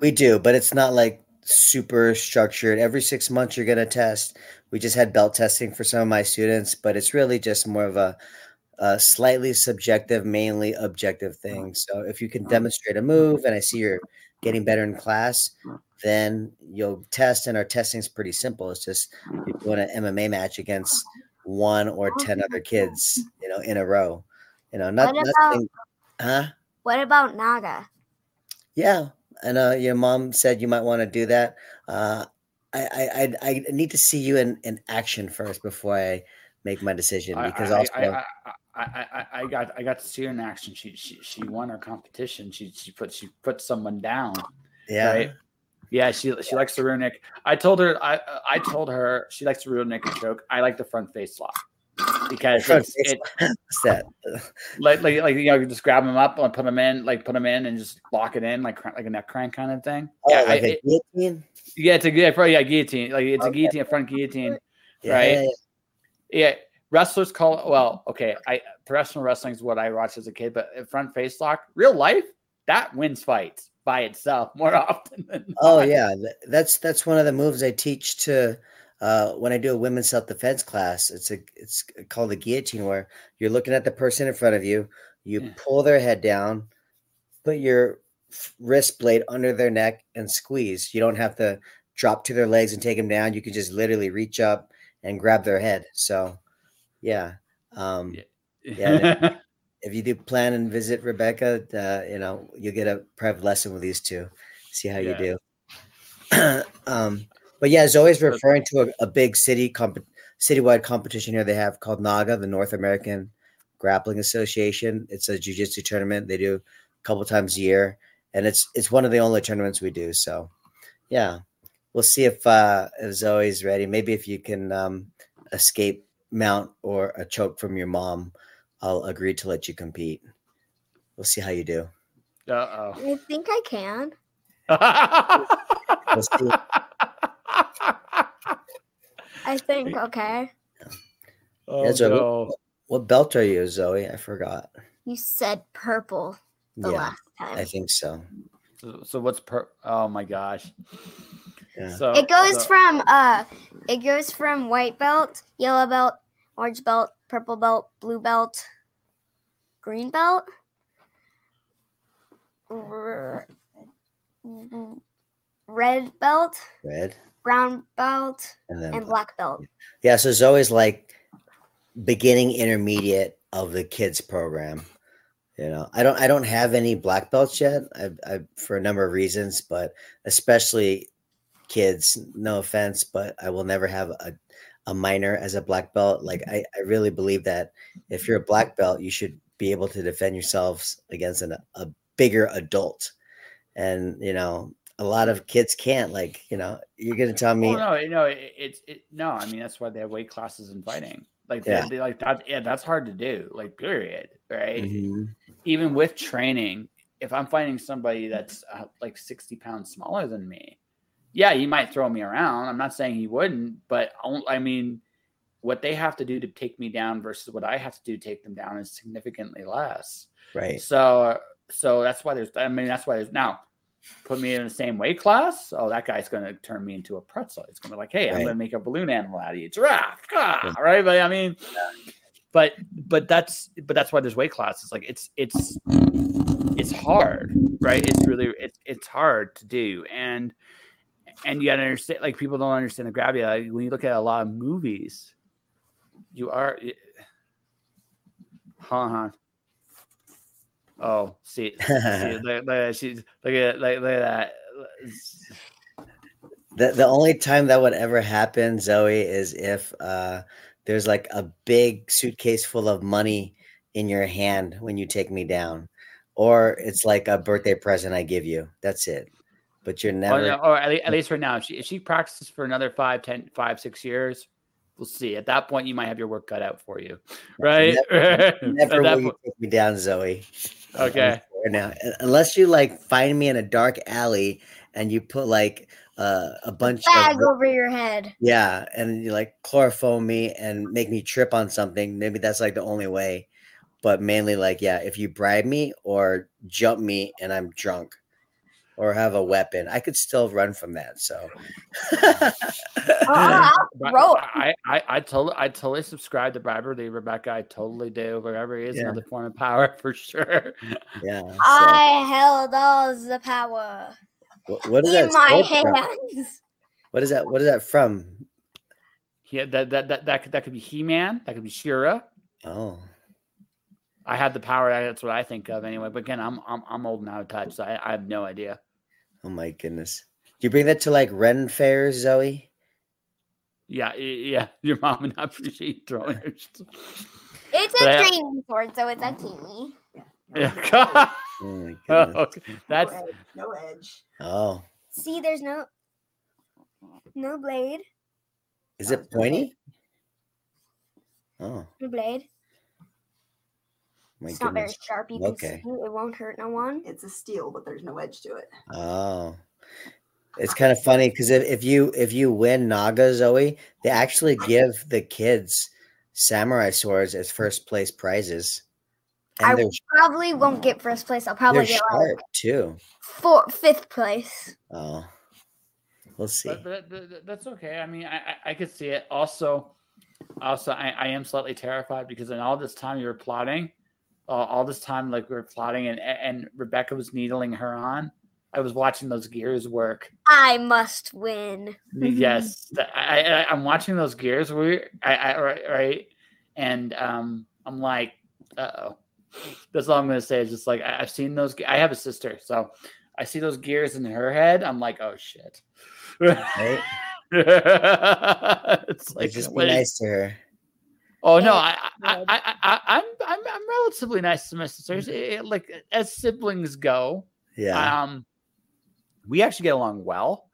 We do, but it's not like super structured. Every six months, you're going to test. We just had belt testing for some of my students, but it's really just more of a, a slightly subjective, mainly objective thing. So if you can demonstrate a move and I see you're getting better in class, then you'll test. And our testing is pretty simple. It's just you're doing an MMA match against one or 10 other kids, you know, in a row. You know, not, What nothing. Huh? What about Naga? Yeah, I know your mom said you might want to do that. Uh, I, I I I need to see you in, in action first before I make my decision because I, also I, I, I, I, I, got I got to see her in action. She she she won her competition. She she put she put someone down. yeah Right. Yeah, she she likes the rear neck. I told her I I told her she likes the rear and choke. I like the front face lock because Front it's, face it, that? (laughs) like like like you know you just grab them up and put them in like put them in and just lock it in like like a neck crank kind of thing. Oh, yeah, like I- it- guillotine? yeah, it's a yeah, probably yeah guillotine. Like it's a guillotine, a front guillotine. Yeah, right? Yeah, wrestlers call it. Well, okay, I professional wrestling is what I watched as a kid, but front face lock, real life, that wins fights by itself more (laughs) often than Oh yeah, that's that's one of the moves I teach to uh, when I do a women's self defense class. It's a it's called the guillotine, where you're looking at the person in front of you, you Yeah. pull their head down, put your wrist blade under their neck, and squeeze. You don't have to drop to their legs and take them down. You can just literally reach up and grab their head. So, yeah. Um, Yeah. (laughs) if you do plan and visit Rebecca, uh, you know you'll get a private lesson with these two. See how Yeah. you do. (clears throat) um, but yeah, Zoey's referring to a, a big city comp- citywide competition here they have called NAGA, the North American Grappling Association. It's a jiu-jitsu tournament they do a couple times a year, and it's it's one of the only tournaments we do. So, yeah, we'll see if uh, if Zoey's ready. Maybe if you can um, escape mount or a choke from your mom, I'll agree to let you compete. We'll see how you do. Uh oh. I think I can. We'll see. I think okay. oh Yeah, so- no. What belt are you, Zoey? I forgot. You said purple the yeah, last time. I think so. So, so what's per? Oh my gosh. Yeah. So It goes so- from uh it goes from white belt, yellow belt, orange belt, purple belt, blue belt, green belt, red belt, Red brown belt, and then and black belt. Yeah, so it's always like beginning intermediate of the kids program. You know, I don't I don't have any black belts yet. I, I for a number of reasons, but especially kids. No offense, but I will never have a a minor as a black belt. Like I, I really believe that if you're a black belt, you should be able to defend yourselves against an, a bigger adult. And you know, a lot of kids can't. Like you know, you're gonna tell me, Oh, no, no, it, it's it, no. I mean, that's why they have weight classes in fighting. Like, they, Yeah. they like that. Yeah, that's hard to do. Like, period. Right. Mhm. Even with training, if I'm fighting somebody that's uh, like 60 pounds smaller than me, yeah, he might throw me around. I'm not saying he wouldn't, but I I mean, what they have to do to take me down versus what I have to do to take them down is significantly less. right? So, so that's why there's. I mean, that's why there's now. Put me in the same weight class. Oh, that guy's going to turn me into a pretzel. It's going to be like, hey, I'm going to make a balloon animal out of you. Giraffe, ah, Yeah. right? But I mean, but but that's but that's why there's weight classes. Like it's it's it's hard, right? It's really it's it's hard to do, and and you gotta understand. Like people don't understand the gravity. Like when you look at a lot of movies, you are. Hold on. Oh, see, see look, (laughs) look, she's look at like look at that. The the only time that would ever happen, Zoey, is if uh there's like a big suitcase full of money in your hand when you take me down. Or it's like a birthday present I give you. That's it. But you're Or, never or at, least, at least for now, if she, if she practices for another five, ten, five, six years, we'll see. At that point, you might have your work cut out for you, (laughs) right? (laughs) (laughs) At never will you take me down, Zoey. Okay. sorry Now, unless you like find me in a dark alley and you put like uh, a bunch Bag of over your head. yeah, and you like chloroform me and make me trip on something. Maybe that's like the only way. But mainly, like, yeah, if you bribe me or jump me and I'm drunk or have a weapon, I could still run from that. So, Uh, (laughs) But Bro. I, I, I totally, I totally subscribe to bribery, Rebecca. I totally do. Bribery is Yeah. another form of power (laughs) for sure. yeah. So, I held all the power wh- what is in that? my quote from? hands. What is that? What is that from? Yeah, that that that that could, that could be He Man. That could be She-Ra. Oh, I had the power. That's what I think of anyway. But again, I'm I'm, I'm old and out of touch, so I, I have no idea. Oh my goodness. Do you bring that to like Ren fairs, Zoey? Yeah, yeah. (laughs) Your mom would not appreciate you throwing her. It's But a I- training sword, so it's a teeny. Yeah. (laughs) (laughs) Oh my Oh, okay. That's no edge. No edge. Oh, See, there's no no blade. is it pointy? Oh No blade. My it's not very sharp. You can Okay. see it won't hurt no one. It's a steel, but there's no edge to it. Oh, it's kind of funny because if, if you if you win Naga Zoey, they actually give the kids samurai swords as first place prizes, I and they're, probably won't get first place. I'll probably they're get like sharp too. four, fifth place. Oh, we'll see. but, but that- that- that's okay. I mean, I, I I could see it. Also, also, I, I am slightly terrified because in all this time you were plotting, uh, all this time like we were plotting, and and Rebecca was needling her on. I was watching those gears work. I must win. (laughs) yes, I, I I'm watching those gears We, I, I right, right, and um, I'm like, uh oh. That's all I'm gonna say. Is just like I, I've seen those. I have a sister, so I see those gears in her head. I'm like, oh shit. Right? (laughs) it's Like, like just be nice to her. Oh no, Yeah, I, I, I, I, I'm, I'm, I'm relatively nice to my sisters. It- like as siblings go, Yeah. um, we actually get along well.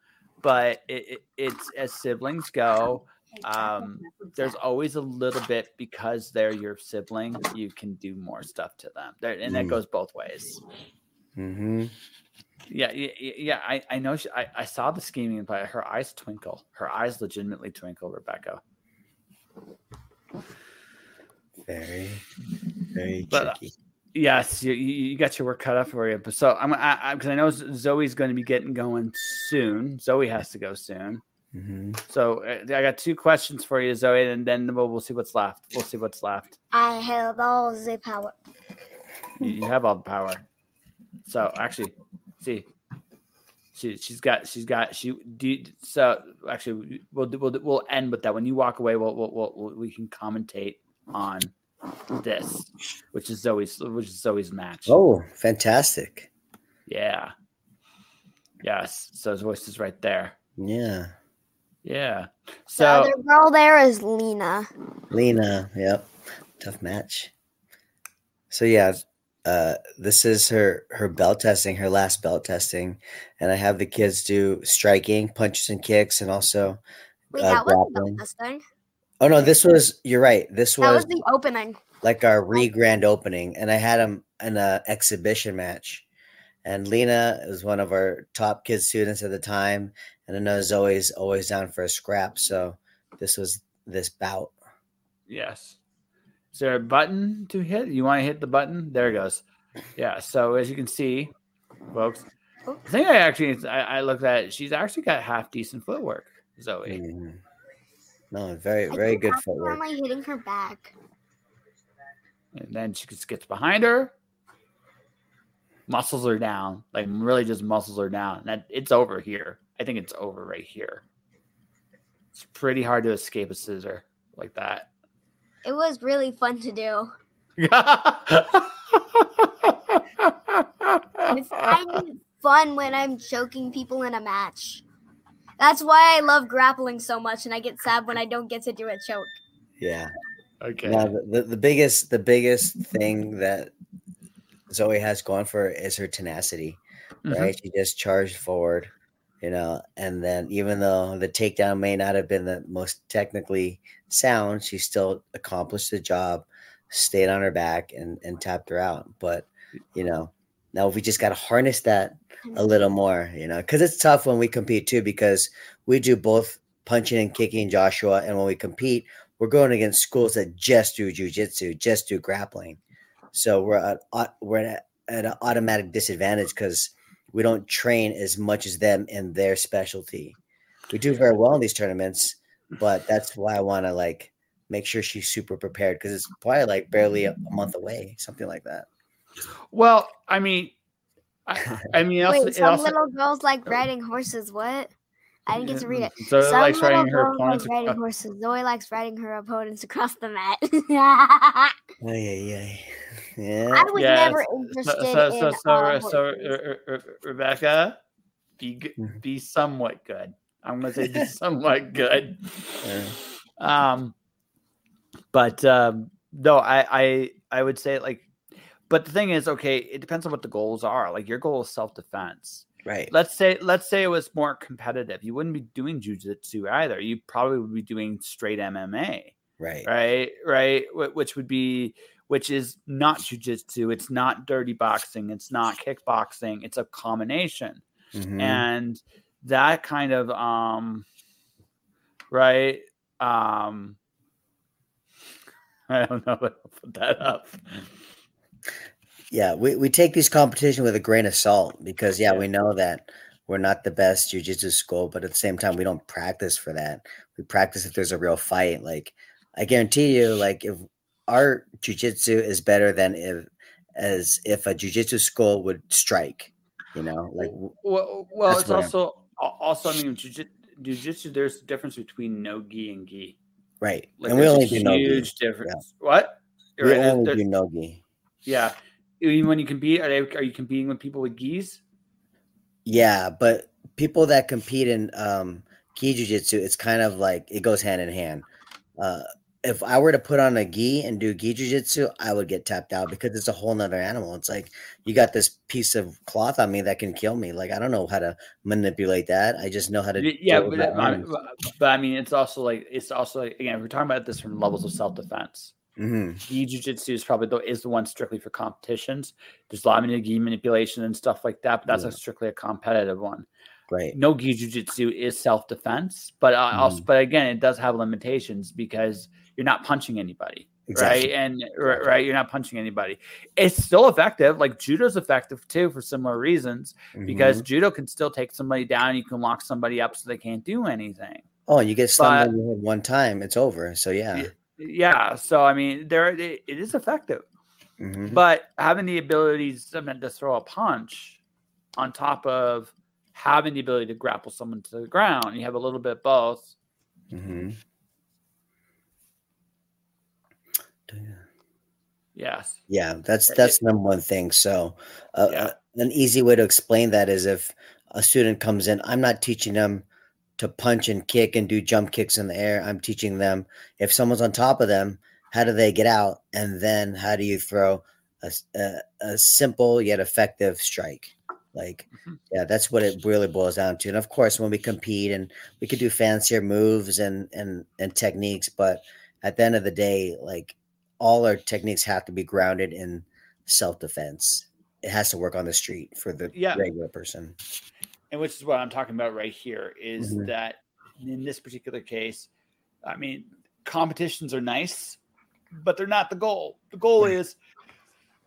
But it, it, it's as siblings go, um, there's always a little bit because they're your sibling, you can do more stuff to them, there, and that Mm. goes both ways. mm-hmm. Yeah, yeah, yeah. yeah, I, I know. She, I, I saw the scheming, but her eyes twinkle. Her eyes legitimately twinkle, Rebecca. Very, very But, uh, tricky. Yes, you, you you got your work cut out for you. But so I'm I because I, know Zoey's going to be getting going soon. Zoey has to go soon. hmm So uh, I got two questions for you, Zoey, and then we'll, we'll see what's left. We'll see what's left. I have all the power. You, you have all the power. So actually, see, she she's got she's got she do you- so actually we'll we'll we'll end with that. When you walk away, we'll we'll, we'll, we'll can commentate on this, which is Zoey's which is Zoey's match. Oh, fantastic. Yeah. Yes. So his voice is right there. Yeah. Yeah. The So other girl there is Lena. Lena, yep. Tough match. So yeah, uh this is her her belt testing, her last belt testing. And I have the kids do striking, punches and kicks, and also Wait, Uh, that was the grappling. best thing. oh no, this was you're right. This That was was the opening. like our re-grand opening, and I had them in a exhibition match. And Lena is one of our top kid students at the time, and I know Zoey's always down for a scrap. So this was this bout. yes. Is there a button to hit? You want to hit the button? There it goes. Yeah. So as you can see, folks, Oh. the thing I actually I, I looked at, she's actually got half decent footwork, Zoey. Mhm. No, very I very think good that's why footwork. Am I hitting her back? And then she just gets behind her. Muscles are down, like really just muscles are down. And that it's over here. I think it's over right here. It's pretty hard to escape a scissor like that. It was really fun to do. (laughs) It's kind of fun when I'm choking people in a match. That's why I love grappling so much, and I get sad when I don't get to do a choke. Yeah. okay. Now the, the, the biggest the biggest thing that Zoey has going for her is her tenacity. Mhm. Right? She just charged forward, you know, and then even though the takedown may not have been the most technically sound, she still accomplished the job, stayed on her back and and tapped her out. But you know, now we just gotta harness that a little more, you know, because it's tough when we compete too, because we do both punching and kicking Joshua, and when we compete, we're going against schools that just do jujitsu, just do grappling. So we're at we're at, at an automatic disadvantage because we don't train as much as them in their specialty. We do very well in these tournaments, but that's why I want to like make sure she's super prepared because it's probably like barely a month away, something like that. Well, I mean, I, I mean, it also, Wait, some also little girls like oh. riding horses. What? I didn't get to read it. So Some likes little riding her girls opponents. like riding across- horses. Zoey likes riding her opponents across the mat. (laughs) Oh yeah, yeah, yeah. I was Yes. never So, interested so, so, in so, uh, so. Re- Re- Re- Rebecca, be Mhm. be somewhat good. I'm gonna say be (laughs) somewhat good. Yeah. Um, but um, no, I, I I would say like, but the thing is, okay, it depends on what the goals are. Like your goal is self defense. Right. Let's say let's say it was more competitive. You wouldn't be doing jujitsu either. You probably would be doing straight MMA Right. right right Wh- which would be which is not jujitsu it's not dirty boxing it's not kickboxing it's a combination Mhm. and that kind of um right um (laughs) i don't know (laughs) to put that up yeah, we, we take these competition with a grain of salt because yeah, Yeah. we know that we're not the best jujitsu school, but at the same time, we don't practice for that. We practice if there's a real fight. Like I guarantee you, like if our jujitsu is better than if as if a jujitsu school would strike, you know, like well, well it's what I'm- also also i mean jujitsu there's a difference between no gi and gi right. like and we only a do no gi. huge difference what We Right, only there's- do no gi. Yeah. Even when you compete, are they are you competing with people with gis? Yeah, but people that compete in um gi jujitsu, it's kind of like it goes hand in hand. Uh if I were to put on a gi and do gi jujitsu, I would get tapped out because it's a whole nother animal. It's like you got this piece of cloth on me that can kill me. Like I don't know how to manipulate that. I just know how to do Yeah, but, I- but I mean, it's also like it's also like, again, we're talking about this from levels of self defense. Mhm. Gi jujitsu is probably the is the one strictly for competitions. There's a lot of gi manipulation and stuff like that, but that's Yeah. a strictly a competitive one. Right. No gi jujitsu is self defense, but uh, also, Mm-hmm. but again, it does have limitations because you're not punching anybody. Exactly. right? And right, you're not punching anybody. It's still effective. Like judo's effective too for similar reasons because Mhm. judo can still take somebody down. You can lock somebody up so they can't do anything. oh, you get stunned but- in the head one time, it's over. So yeah. Yeah. So I mean, there it, it is effective, Mhm. but having the ability to, to throw a punch on top of having the ability to grapple someone to the ground, you have a little bit both. Mm-hmm. Yes. Yeah, that's that's number one thing. So, uh, Yeah. uh, an easy way to explain that is if a student comes in, I'm not teaching them to punch and kick and do jump kicks in the air. I'm teaching them if someone's on top of them, how do they get out, and then how do you throw a a simple yet effective strike. Like, Mhm. yeah, that's what it really boils down to. And of course, when we compete and we could do fancier moves and and and techniques, but at the end of the day, like all our techniques have to be grounded in self defense. It has to work on the street for the Yeah. regular person. And which is what I'm talking about right here is Mhm. that in this particular case, I mean, competitions are nice, but they're not the goal. The goal is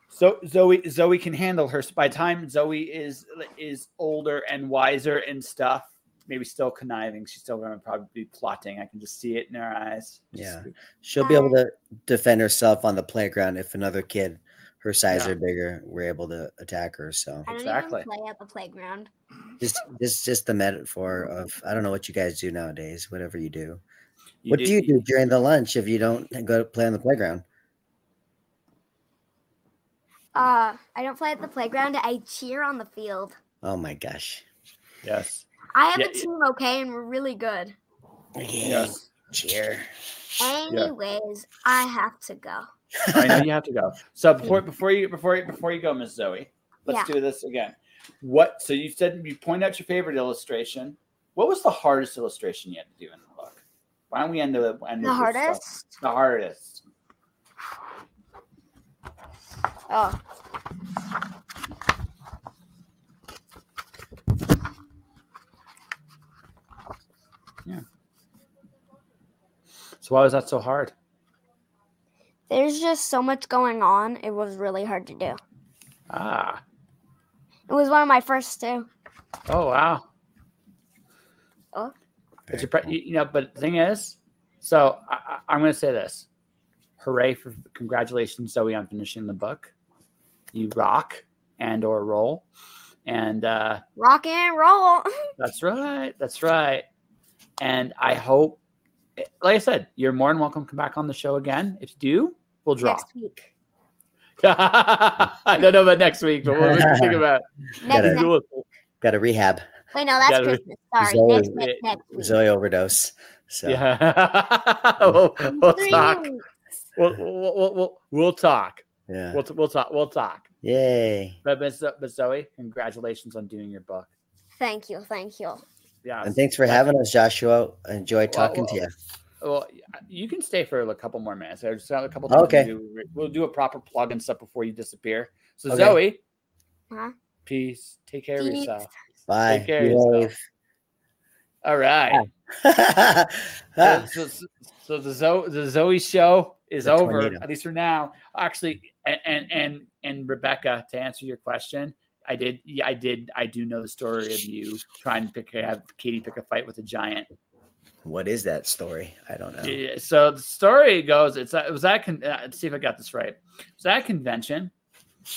so Zoey Zoey can handle her by time Zoey is is older and wiser and stuff. maybe still conniving. She's still going to probably be plotting. I can just see it in her eyes. Yeah. She'll be able to defend herself on the playground if another kid her size Yeah. or bigger were able to attack her. So I don't Exactly. even play at the playground. just just just the metaphor of I don't know what you guys do nowadays. Whatever you do, you what do you do during the lunch if you don't go to play on the playground? Uh, I don't play at the playground. I cheer on the field. Oh my gosh! Yes. I have Yeah, a team, okay, and we're really good. Yeah, Yes. cheer. Anyways, I have to go. I know you have to go. So before before you before you before you go, Miss Zoey, let's Yeah. do this again. What? So you said you point out your favorite illustration. What was the hardest illustration you had to do in the book? Why don't we end the end The with stuff? hardest? The hardest. Oh, Yeah. So why was that so hard? There's just so much going on. It was really hard to do. Ah. It was one of my first two. Oh wow. Oh. But you, pre- you know, but the thing is, so I, I- I'm going to say this: hooray for congratulations, Zoey, on finishing the book. You rock and or roll, and uh, Rock and roll. (laughs) that's right, that's right. And I hope, like I said, you're more than welcome to come back on the show again. If you do, we'll draw. Next week. (laughs) I don't know about next week, but what (laughs) do you think about? Next, Gotta- next, Cool. Got a rehab. wait, no, that's gotta- Christmas. Sorry. Zoey- Next, next, next week. Zoey overdose. So Yeah, (laughs) we'll, we'll Three talk. weeks. We'll, we'll, we'll, we'll, we'll talk. yeah. We'll, we'll talk. We'll talk. Yay. But, but, but Zoey, congratulations on doing your book. Thank you. Thank you. Yeah. And thanks for having us, Joshua. I enjoyed talking to you. Well, you can stay for a couple more minutes. I just have a couple. Okay. Things to do. We'll do a proper plug and stuff before you disappear. So Okay. Zoey, Huh? peace. Take care of yourself. Bye. Take care of yourself. All right. (laughs) So, so, so the Zoey the Zoey show is The over tornado. at least for now. Actually, and and and, and Rebecca, to answer your question, I did. Yeah, I did. I do know the story of you trying to pick have Katie pick a fight with a giant. what is that story? I don't know. Yeah, So the story goes, it's it was that con- uh, let's see if I got this right. Was that convention.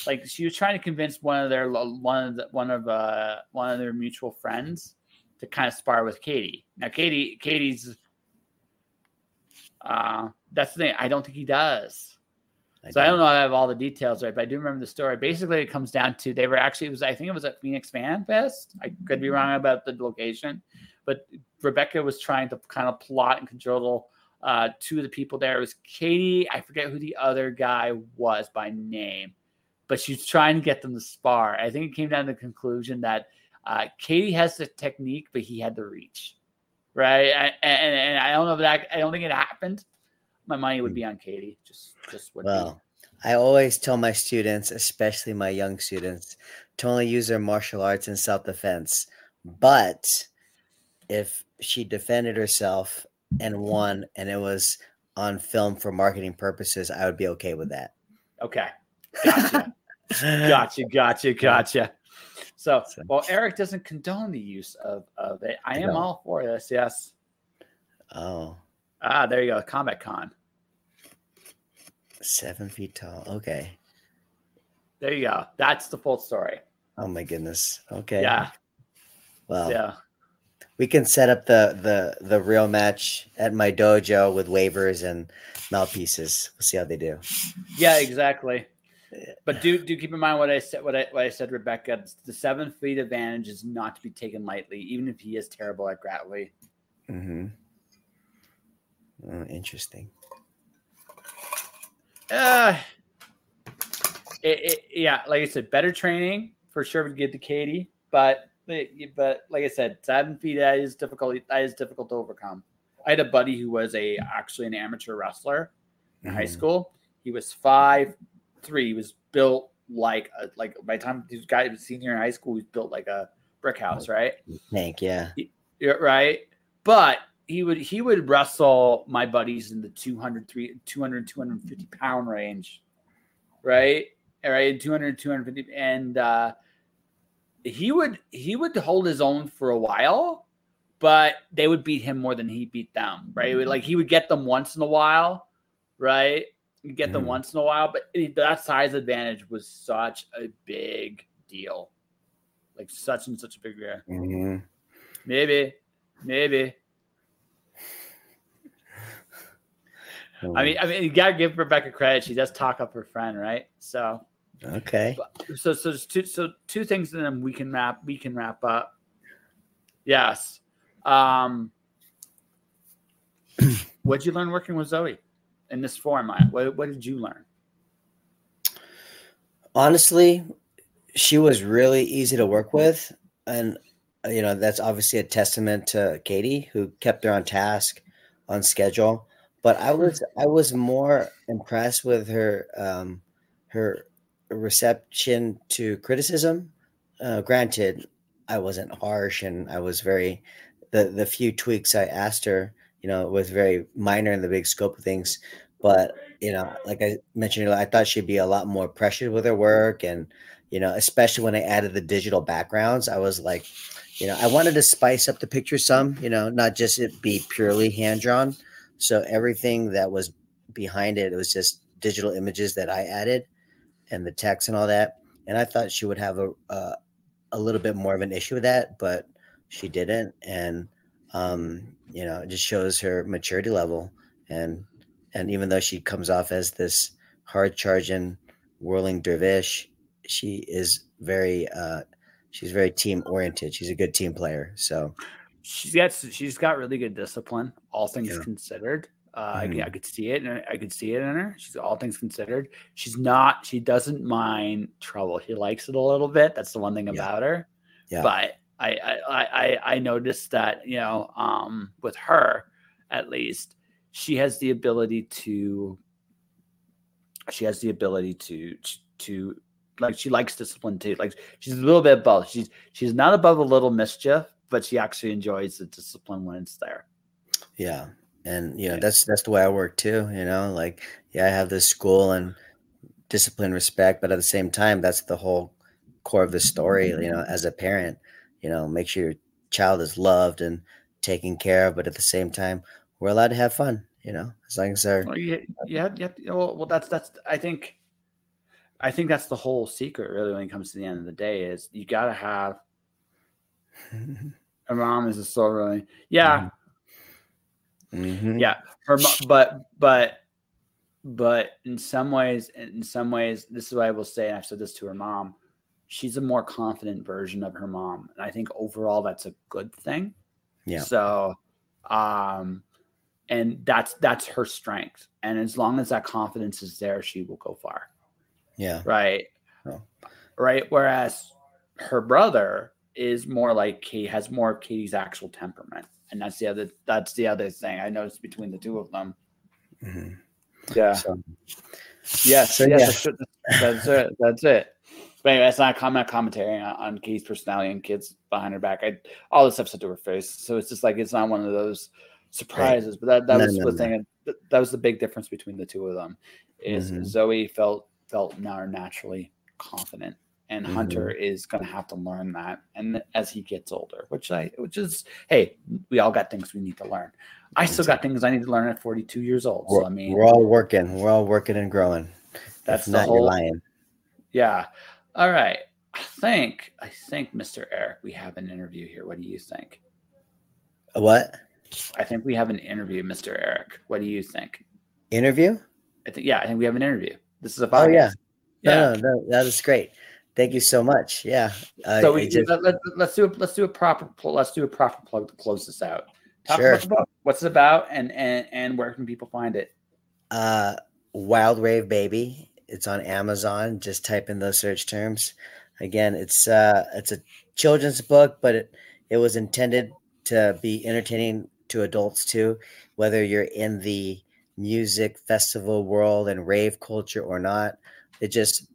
Like she was trying to convince one of their one of the, one of uh one of their mutual friends to kind of spar with Katie. Now Katie Katie's uh that's the thing. I don't think he does. So I don't know if I have all the details right, but I do remember the story. Basically, it comes down to they were actually it was I think it was at Phoenix Fan Fest. I could be wrong about the location, but Rebecca was trying to kind of plot and control uh, two of the people there. It was Katie. I forget who the other guy was by name, but she's trying to get them to spar. I think it came down to the conclusion that uh, Katie has the technique, but he had the reach, right? And, and, and I don't know if that. I don't think it happened. My money would be on Katie. Just, just would be. Well, I always tell my students, especially my young students, to only use their martial arts in self defense. But if she defended herself and won, and it was on film for marketing purposes, I would be okay with that. Okay. Gotcha. (laughs) gotcha. Gotcha. Gotcha. So, well, Eric doesn't condone the use of, of it. I am No. all for this. Yes. Oh, Ah, there you go. Combat Con. Seven feet tall. Okay. There you go. That's the full story. Oh my goodness. Okay. Yeah. Well, Yeah. we can set up the the the real match at my dojo with waivers and mouthpieces. We'll see how they do. Yeah, exactly. But do do keep in mind what I said. What I what I said, Rebecca. The seven feet advantage is not to be taken lightly, even if he is terrible at grappling. Mm-hmm. Oh, interesting. Uh, it, it, yeah, like I said, better training for sure would get to Katie, but but like I said, seven feet that is difficult. That is difficult to overcome. I had a buddy who was a actually an amateur wrestler in high Mhm. school. He was five three. He was built like a, like by the time this guy was senior in high school, he was built like a brick house, right? Thank yeah. Yeah, right. But he would he would wrestle my buddies in the 200, 300, 200 250 pound range, right? All right, 200, 250, and uh, he would he would hold his own for a while, but they would beat him more than he beat them, right? Like he would get them once in a while, right? You get them Mhm. once in a while, but that size advantage was such a big deal, like such and such a big deal. Mhm. Maybe, maybe. I mean, I mean, you gotta give Rebecca credit. She does talk up her friend, right? So, okay. so, so, there's two, so two things, and then we can wrap. We can wrap up. Yes. Um, (clears throat) what'd you learn working with Zoey in this format? What, what did you learn? honestly, she was really easy to work with, and you know that's obviously a testament to Katie who kept her on task, on schedule. But I was I was more impressed with her um, her reception to criticism. Uh, granted, I wasn't harsh, and I was very the the few tweaks I asked her, you know, was very minor in the big scope of things. But you know, like I mentioned, I thought she'd be a lot more pressured with her work, and you know, especially when I added the digital backgrounds, I was like, you know, I wanted to spice up the picture some, you know, not just it be purely hand drawn. So everything that was behind it, it was just digital images that I added, and the text and all that. And I thought she would have a a, a little bit more of an issue with that, but she didn't, and um, you know, it just shows her maturity level. And and even though she comes off as this hard charging whirling dervish she is very uh she's very team oriented she's a good team player. So She's got she's got really good discipline, all things Yeah. considered. Uh, I, Mhm. I could see it, and I could see it in her. She's all things considered. She's not. She doesn't mind trouble. She likes it a little bit. That's the one thing Yeah. about her. Yeah. But I, I I I- I noticed that you know um, with her at least she has the ability to she has the ability to to like she likes discipline too. Like she's a little bit above. She's she's not above a little mischief, but she actually enjoys the discipline when it's there. yeah and you know Yeah. that's that's the way i work too you know like yeah i have this school and discipline respect but at the same time that's the whole core of the story you know as a parent you know make sure your child is loved and taken care of but at the same time we're allowed to have fun you know as long as they're Well, yeah, yeah, yeah. Well, well, that's that's. I think, I think that's the whole secret, really, when it comes to the end of the day, is you got to have (laughs) mom is a soul, really. Yeah, Mhm. yeah. Her, but but but in some ways, in some ways, this is what I will say, and I've said this to her mom. She's a more confident version of her mom, and I think overall that's a good thing. Yeah. So, um, and that's that's her strength, and as long as that confidence is there, she will go far. yeah Right. Oh. Right. Whereas her brother is more like he has more of Katie's actual temperament. And that's the other that's the other thing I noticed between the two of them. Mhm. Yeah. so Yes. So, yes, yeah. that's it. That's it. That's it. But anyway, that's not a comment commentary on, on Katie's personality and kids behind her back. I all this stuff said to her face. So it's just like it's not one of those surprises. But that, that No, was no, the no. thing. That, was the big difference between the two of them. Is Mhm. Zoey felt felt now naturally confident. And Mm-hmm. Hunter is going to have to learn that, and as he gets older, which I, which is, hey, we all got things we need to learn. I still got things I need to learn at 42 years old. we're, So I mean, we're all working we're all working and growing That's if not whole- lying Yeah. All right. I think I think Mr. Eric, we have an interview here. What do you think? what I think we have an interview, Mr. Eric. What do you think? interview I think yeah, I think we have an interview. This is a Oh, podcast. yeah. Yeah. No, no, no, that is great. Thank you so much. Yeah. I, so we just- let, let, let's do a let's do a proper let's do a proper plug to close this out. Talk Sure. about. What's it about and and and where can people find it? uh, Wild Rave Baby. It's on Amazon. Just type in those search terms. Again, it's uh, it's a children's book, but it, it was intended to be entertaining to adults too, whether you're in the music festival world and rave culture or not. It just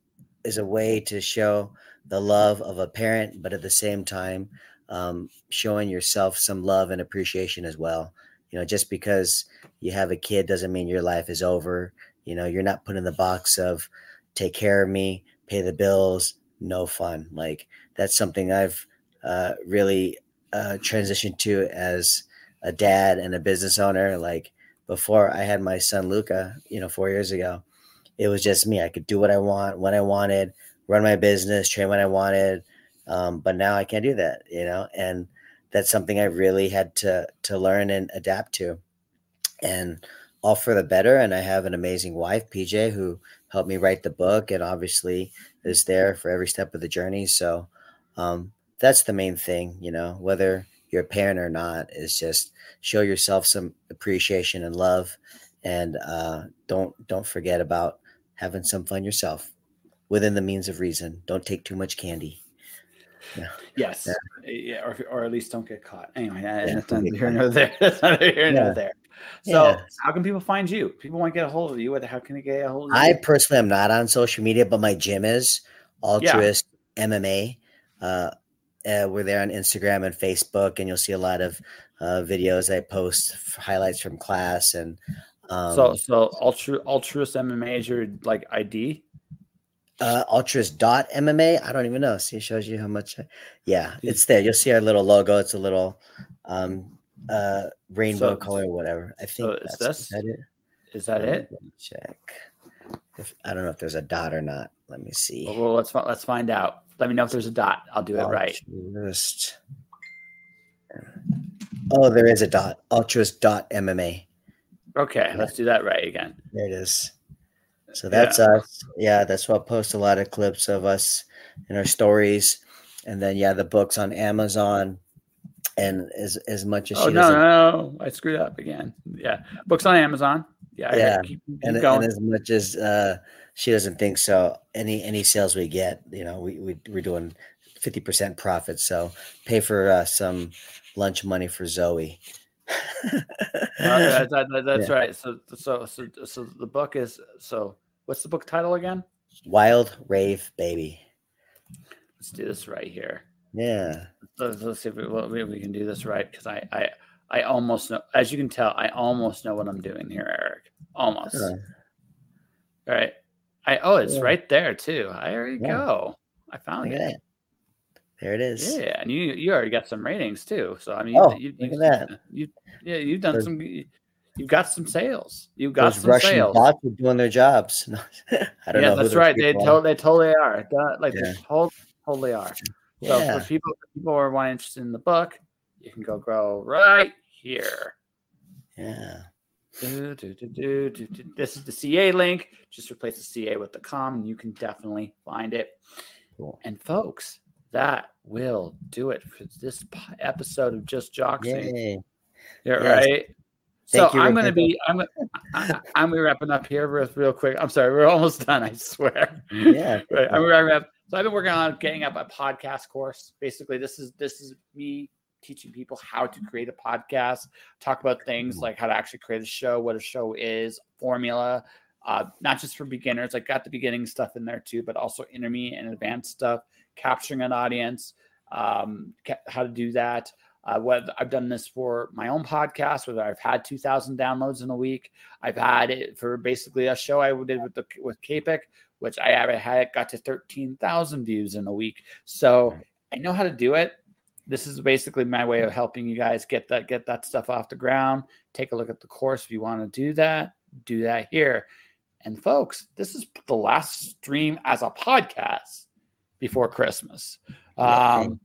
is a way to show the love of a parent, but at the same time, um, showing yourself some love and appreciation as well. You know, just because you have a kid doesn't mean your life is over. You know, you're not put in the box of take care of me, pay the bills, no fun. Like that's something I've uh, really uh, transitioned to as a dad and a business owner. Like before I had my son Luca, you know, four years ago, it was just me. I could do what I want when I wanted, run my business, train when I wanted. Um, but now I can't do that, you know, and that's something I really had to to learn and adapt to, and all for the better. And I have an amazing wife, PJ, who helped me write the book, and obviously is there for every step of the journey. So um, that's the main thing, you know, whether you're a parent or not, is just show yourself some appreciation and love, and uh, don't don't forget about having some fun yourself within the means of reason. Don't take too much candy. Yeah. Yes. Yeah. yeah. Or, or at least don't get caught. Anyway, yeah, that's neither (laughs) here nor there. That's neither here nor there. So, how can people find you? People want to get a hold of you. How can they get a hold of you? I personally am not on social media, but my gym is Altruist MMA. Uh, uh, we're there on Instagram and Facebook, and you'll see a lot of uh, videos I post, highlights from class, and um, so so altru- altruist MMA is your like ID uh altruist dot mma i don't even know. See it shows you how much I, yeah it's there. You'll see our little logo. It's a little um uh rainbow so, color whatever. I think so is this is that it? is that it? check. If i don't know if there's a dot or not. Let me see. Well, well let's let's find out. Let me know if there's a dot. I'll do it right. Oh there is a dot. Altruist dot mma okay let's do that right again there it is so that's yeah. us. Yeah, that's what I post a lot of clips of us in our stories. And then yeah, the books on Amazon. And as as much as oh, she no, no, I screwed up again. Yeah. Books on Amazon. Yeah. Yeah. Keep, keep and, and, as much as uh she doesn't think so, any any sales we get, you know, we, we we're doing 50% profit. So pay for uh, some lunch money for Zoey. Uh, (laughs) that, that, that's yeah. right. So, so, so, so the book is so What's the book title again? Wild Rave Baby. Let's do this right here. Yeah. Let's, let's see if we, well, we can do this right because I, I, I almost know. As you can tell, I almost know what I'm doing here, Eric. Almost. All right. I oh, it's yeah. right there too. There you yeah. go. I found look it. There it is. Yeah, and you you already got some ratings too. So I mean, oh, you, you, look at that. You yeah, you've done some you've got some sales. You've got some Russian sales. bots are doing their jobs. (laughs) I don't know. yeah, know. that's right. They told they totally are. Like yeah. they told, totally are. So yeah. for people people who are interested in the book, you can go grow right here. Yeah. Do, do, do, this is the CA link. Just replace the CA with the com, and you can definitely find it. Cool. And folks, that will do it for this episode of Just Joshing. Yay. Yeah, yes. right. Thank so you, I'm going to be I'm I, I'm wrapping up here real, real quick. I'm sorry, we're almost done. I swear. Yeah. (laughs) right. I'm wrap. So I've been working on getting up a podcast course. Basically, this is this is me teaching people how to create a podcast, talk about things like how to actually create a show, what a show is, formula, uh, not just for beginners. I got the beginning stuff in there too, but also intermediate and advanced stuff, capturing an audience, um, how to do that. Uh, what I've done this for my own podcast, whether I've had 2,000 downloads in a week. I've had it for basically a show I did with the with Capic, which I had got to 13,000 views in a week. So I know how to do it. This is basically my way of helping you guys get that get that stuff off the ground. Take a look at the course if you want to do that. Do that here. And folks, this is the last stream as a podcast before Christmas. Um,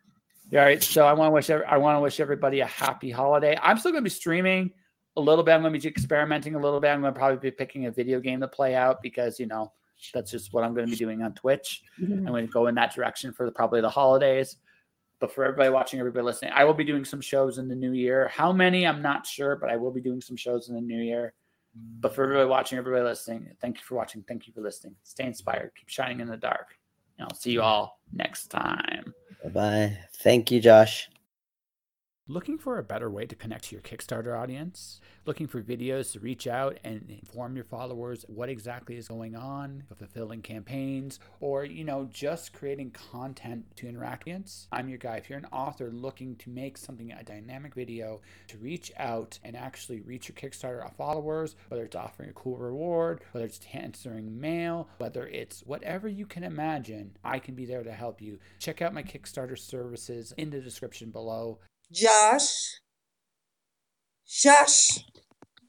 all right. So I want to wish I want to wish everybody a happy holiday. I'm still going to be streaming a little bit. I'm going to be experimenting a little bit. I'm going to probably be picking a video game to play out because you know that's just what I'm going to be doing on Twitch. Mm-hmm. I'm going to go in that direction for the, probably the holidays. But for everybody watching, everybody listening, I will be doing some shows in the new year. How many? I'm not sure, but I will be doing some shows in the new year. But for everybody watching, everybody listening, thank you for watching. Thank you for listening. Stay inspired. Keep shining in the dark. And I'll see you all next time. Bye bye. Thank you, Josh. Looking for a better way to connect to your Kickstarter audience? Looking for videos to reach out and inform your followers what exactly is going on, fulfilling campaigns, or you know, just creating content to interact with? I'm your guy. If you're an author looking to make something a dynamic video to reach out and actually reach your Kickstarter followers, whether it's offering a cool reward, whether it's answering mail, whether it's whatever you can imagine, I can be there to help you. Check out my Kickstarter services in the description below. Josh, Shush,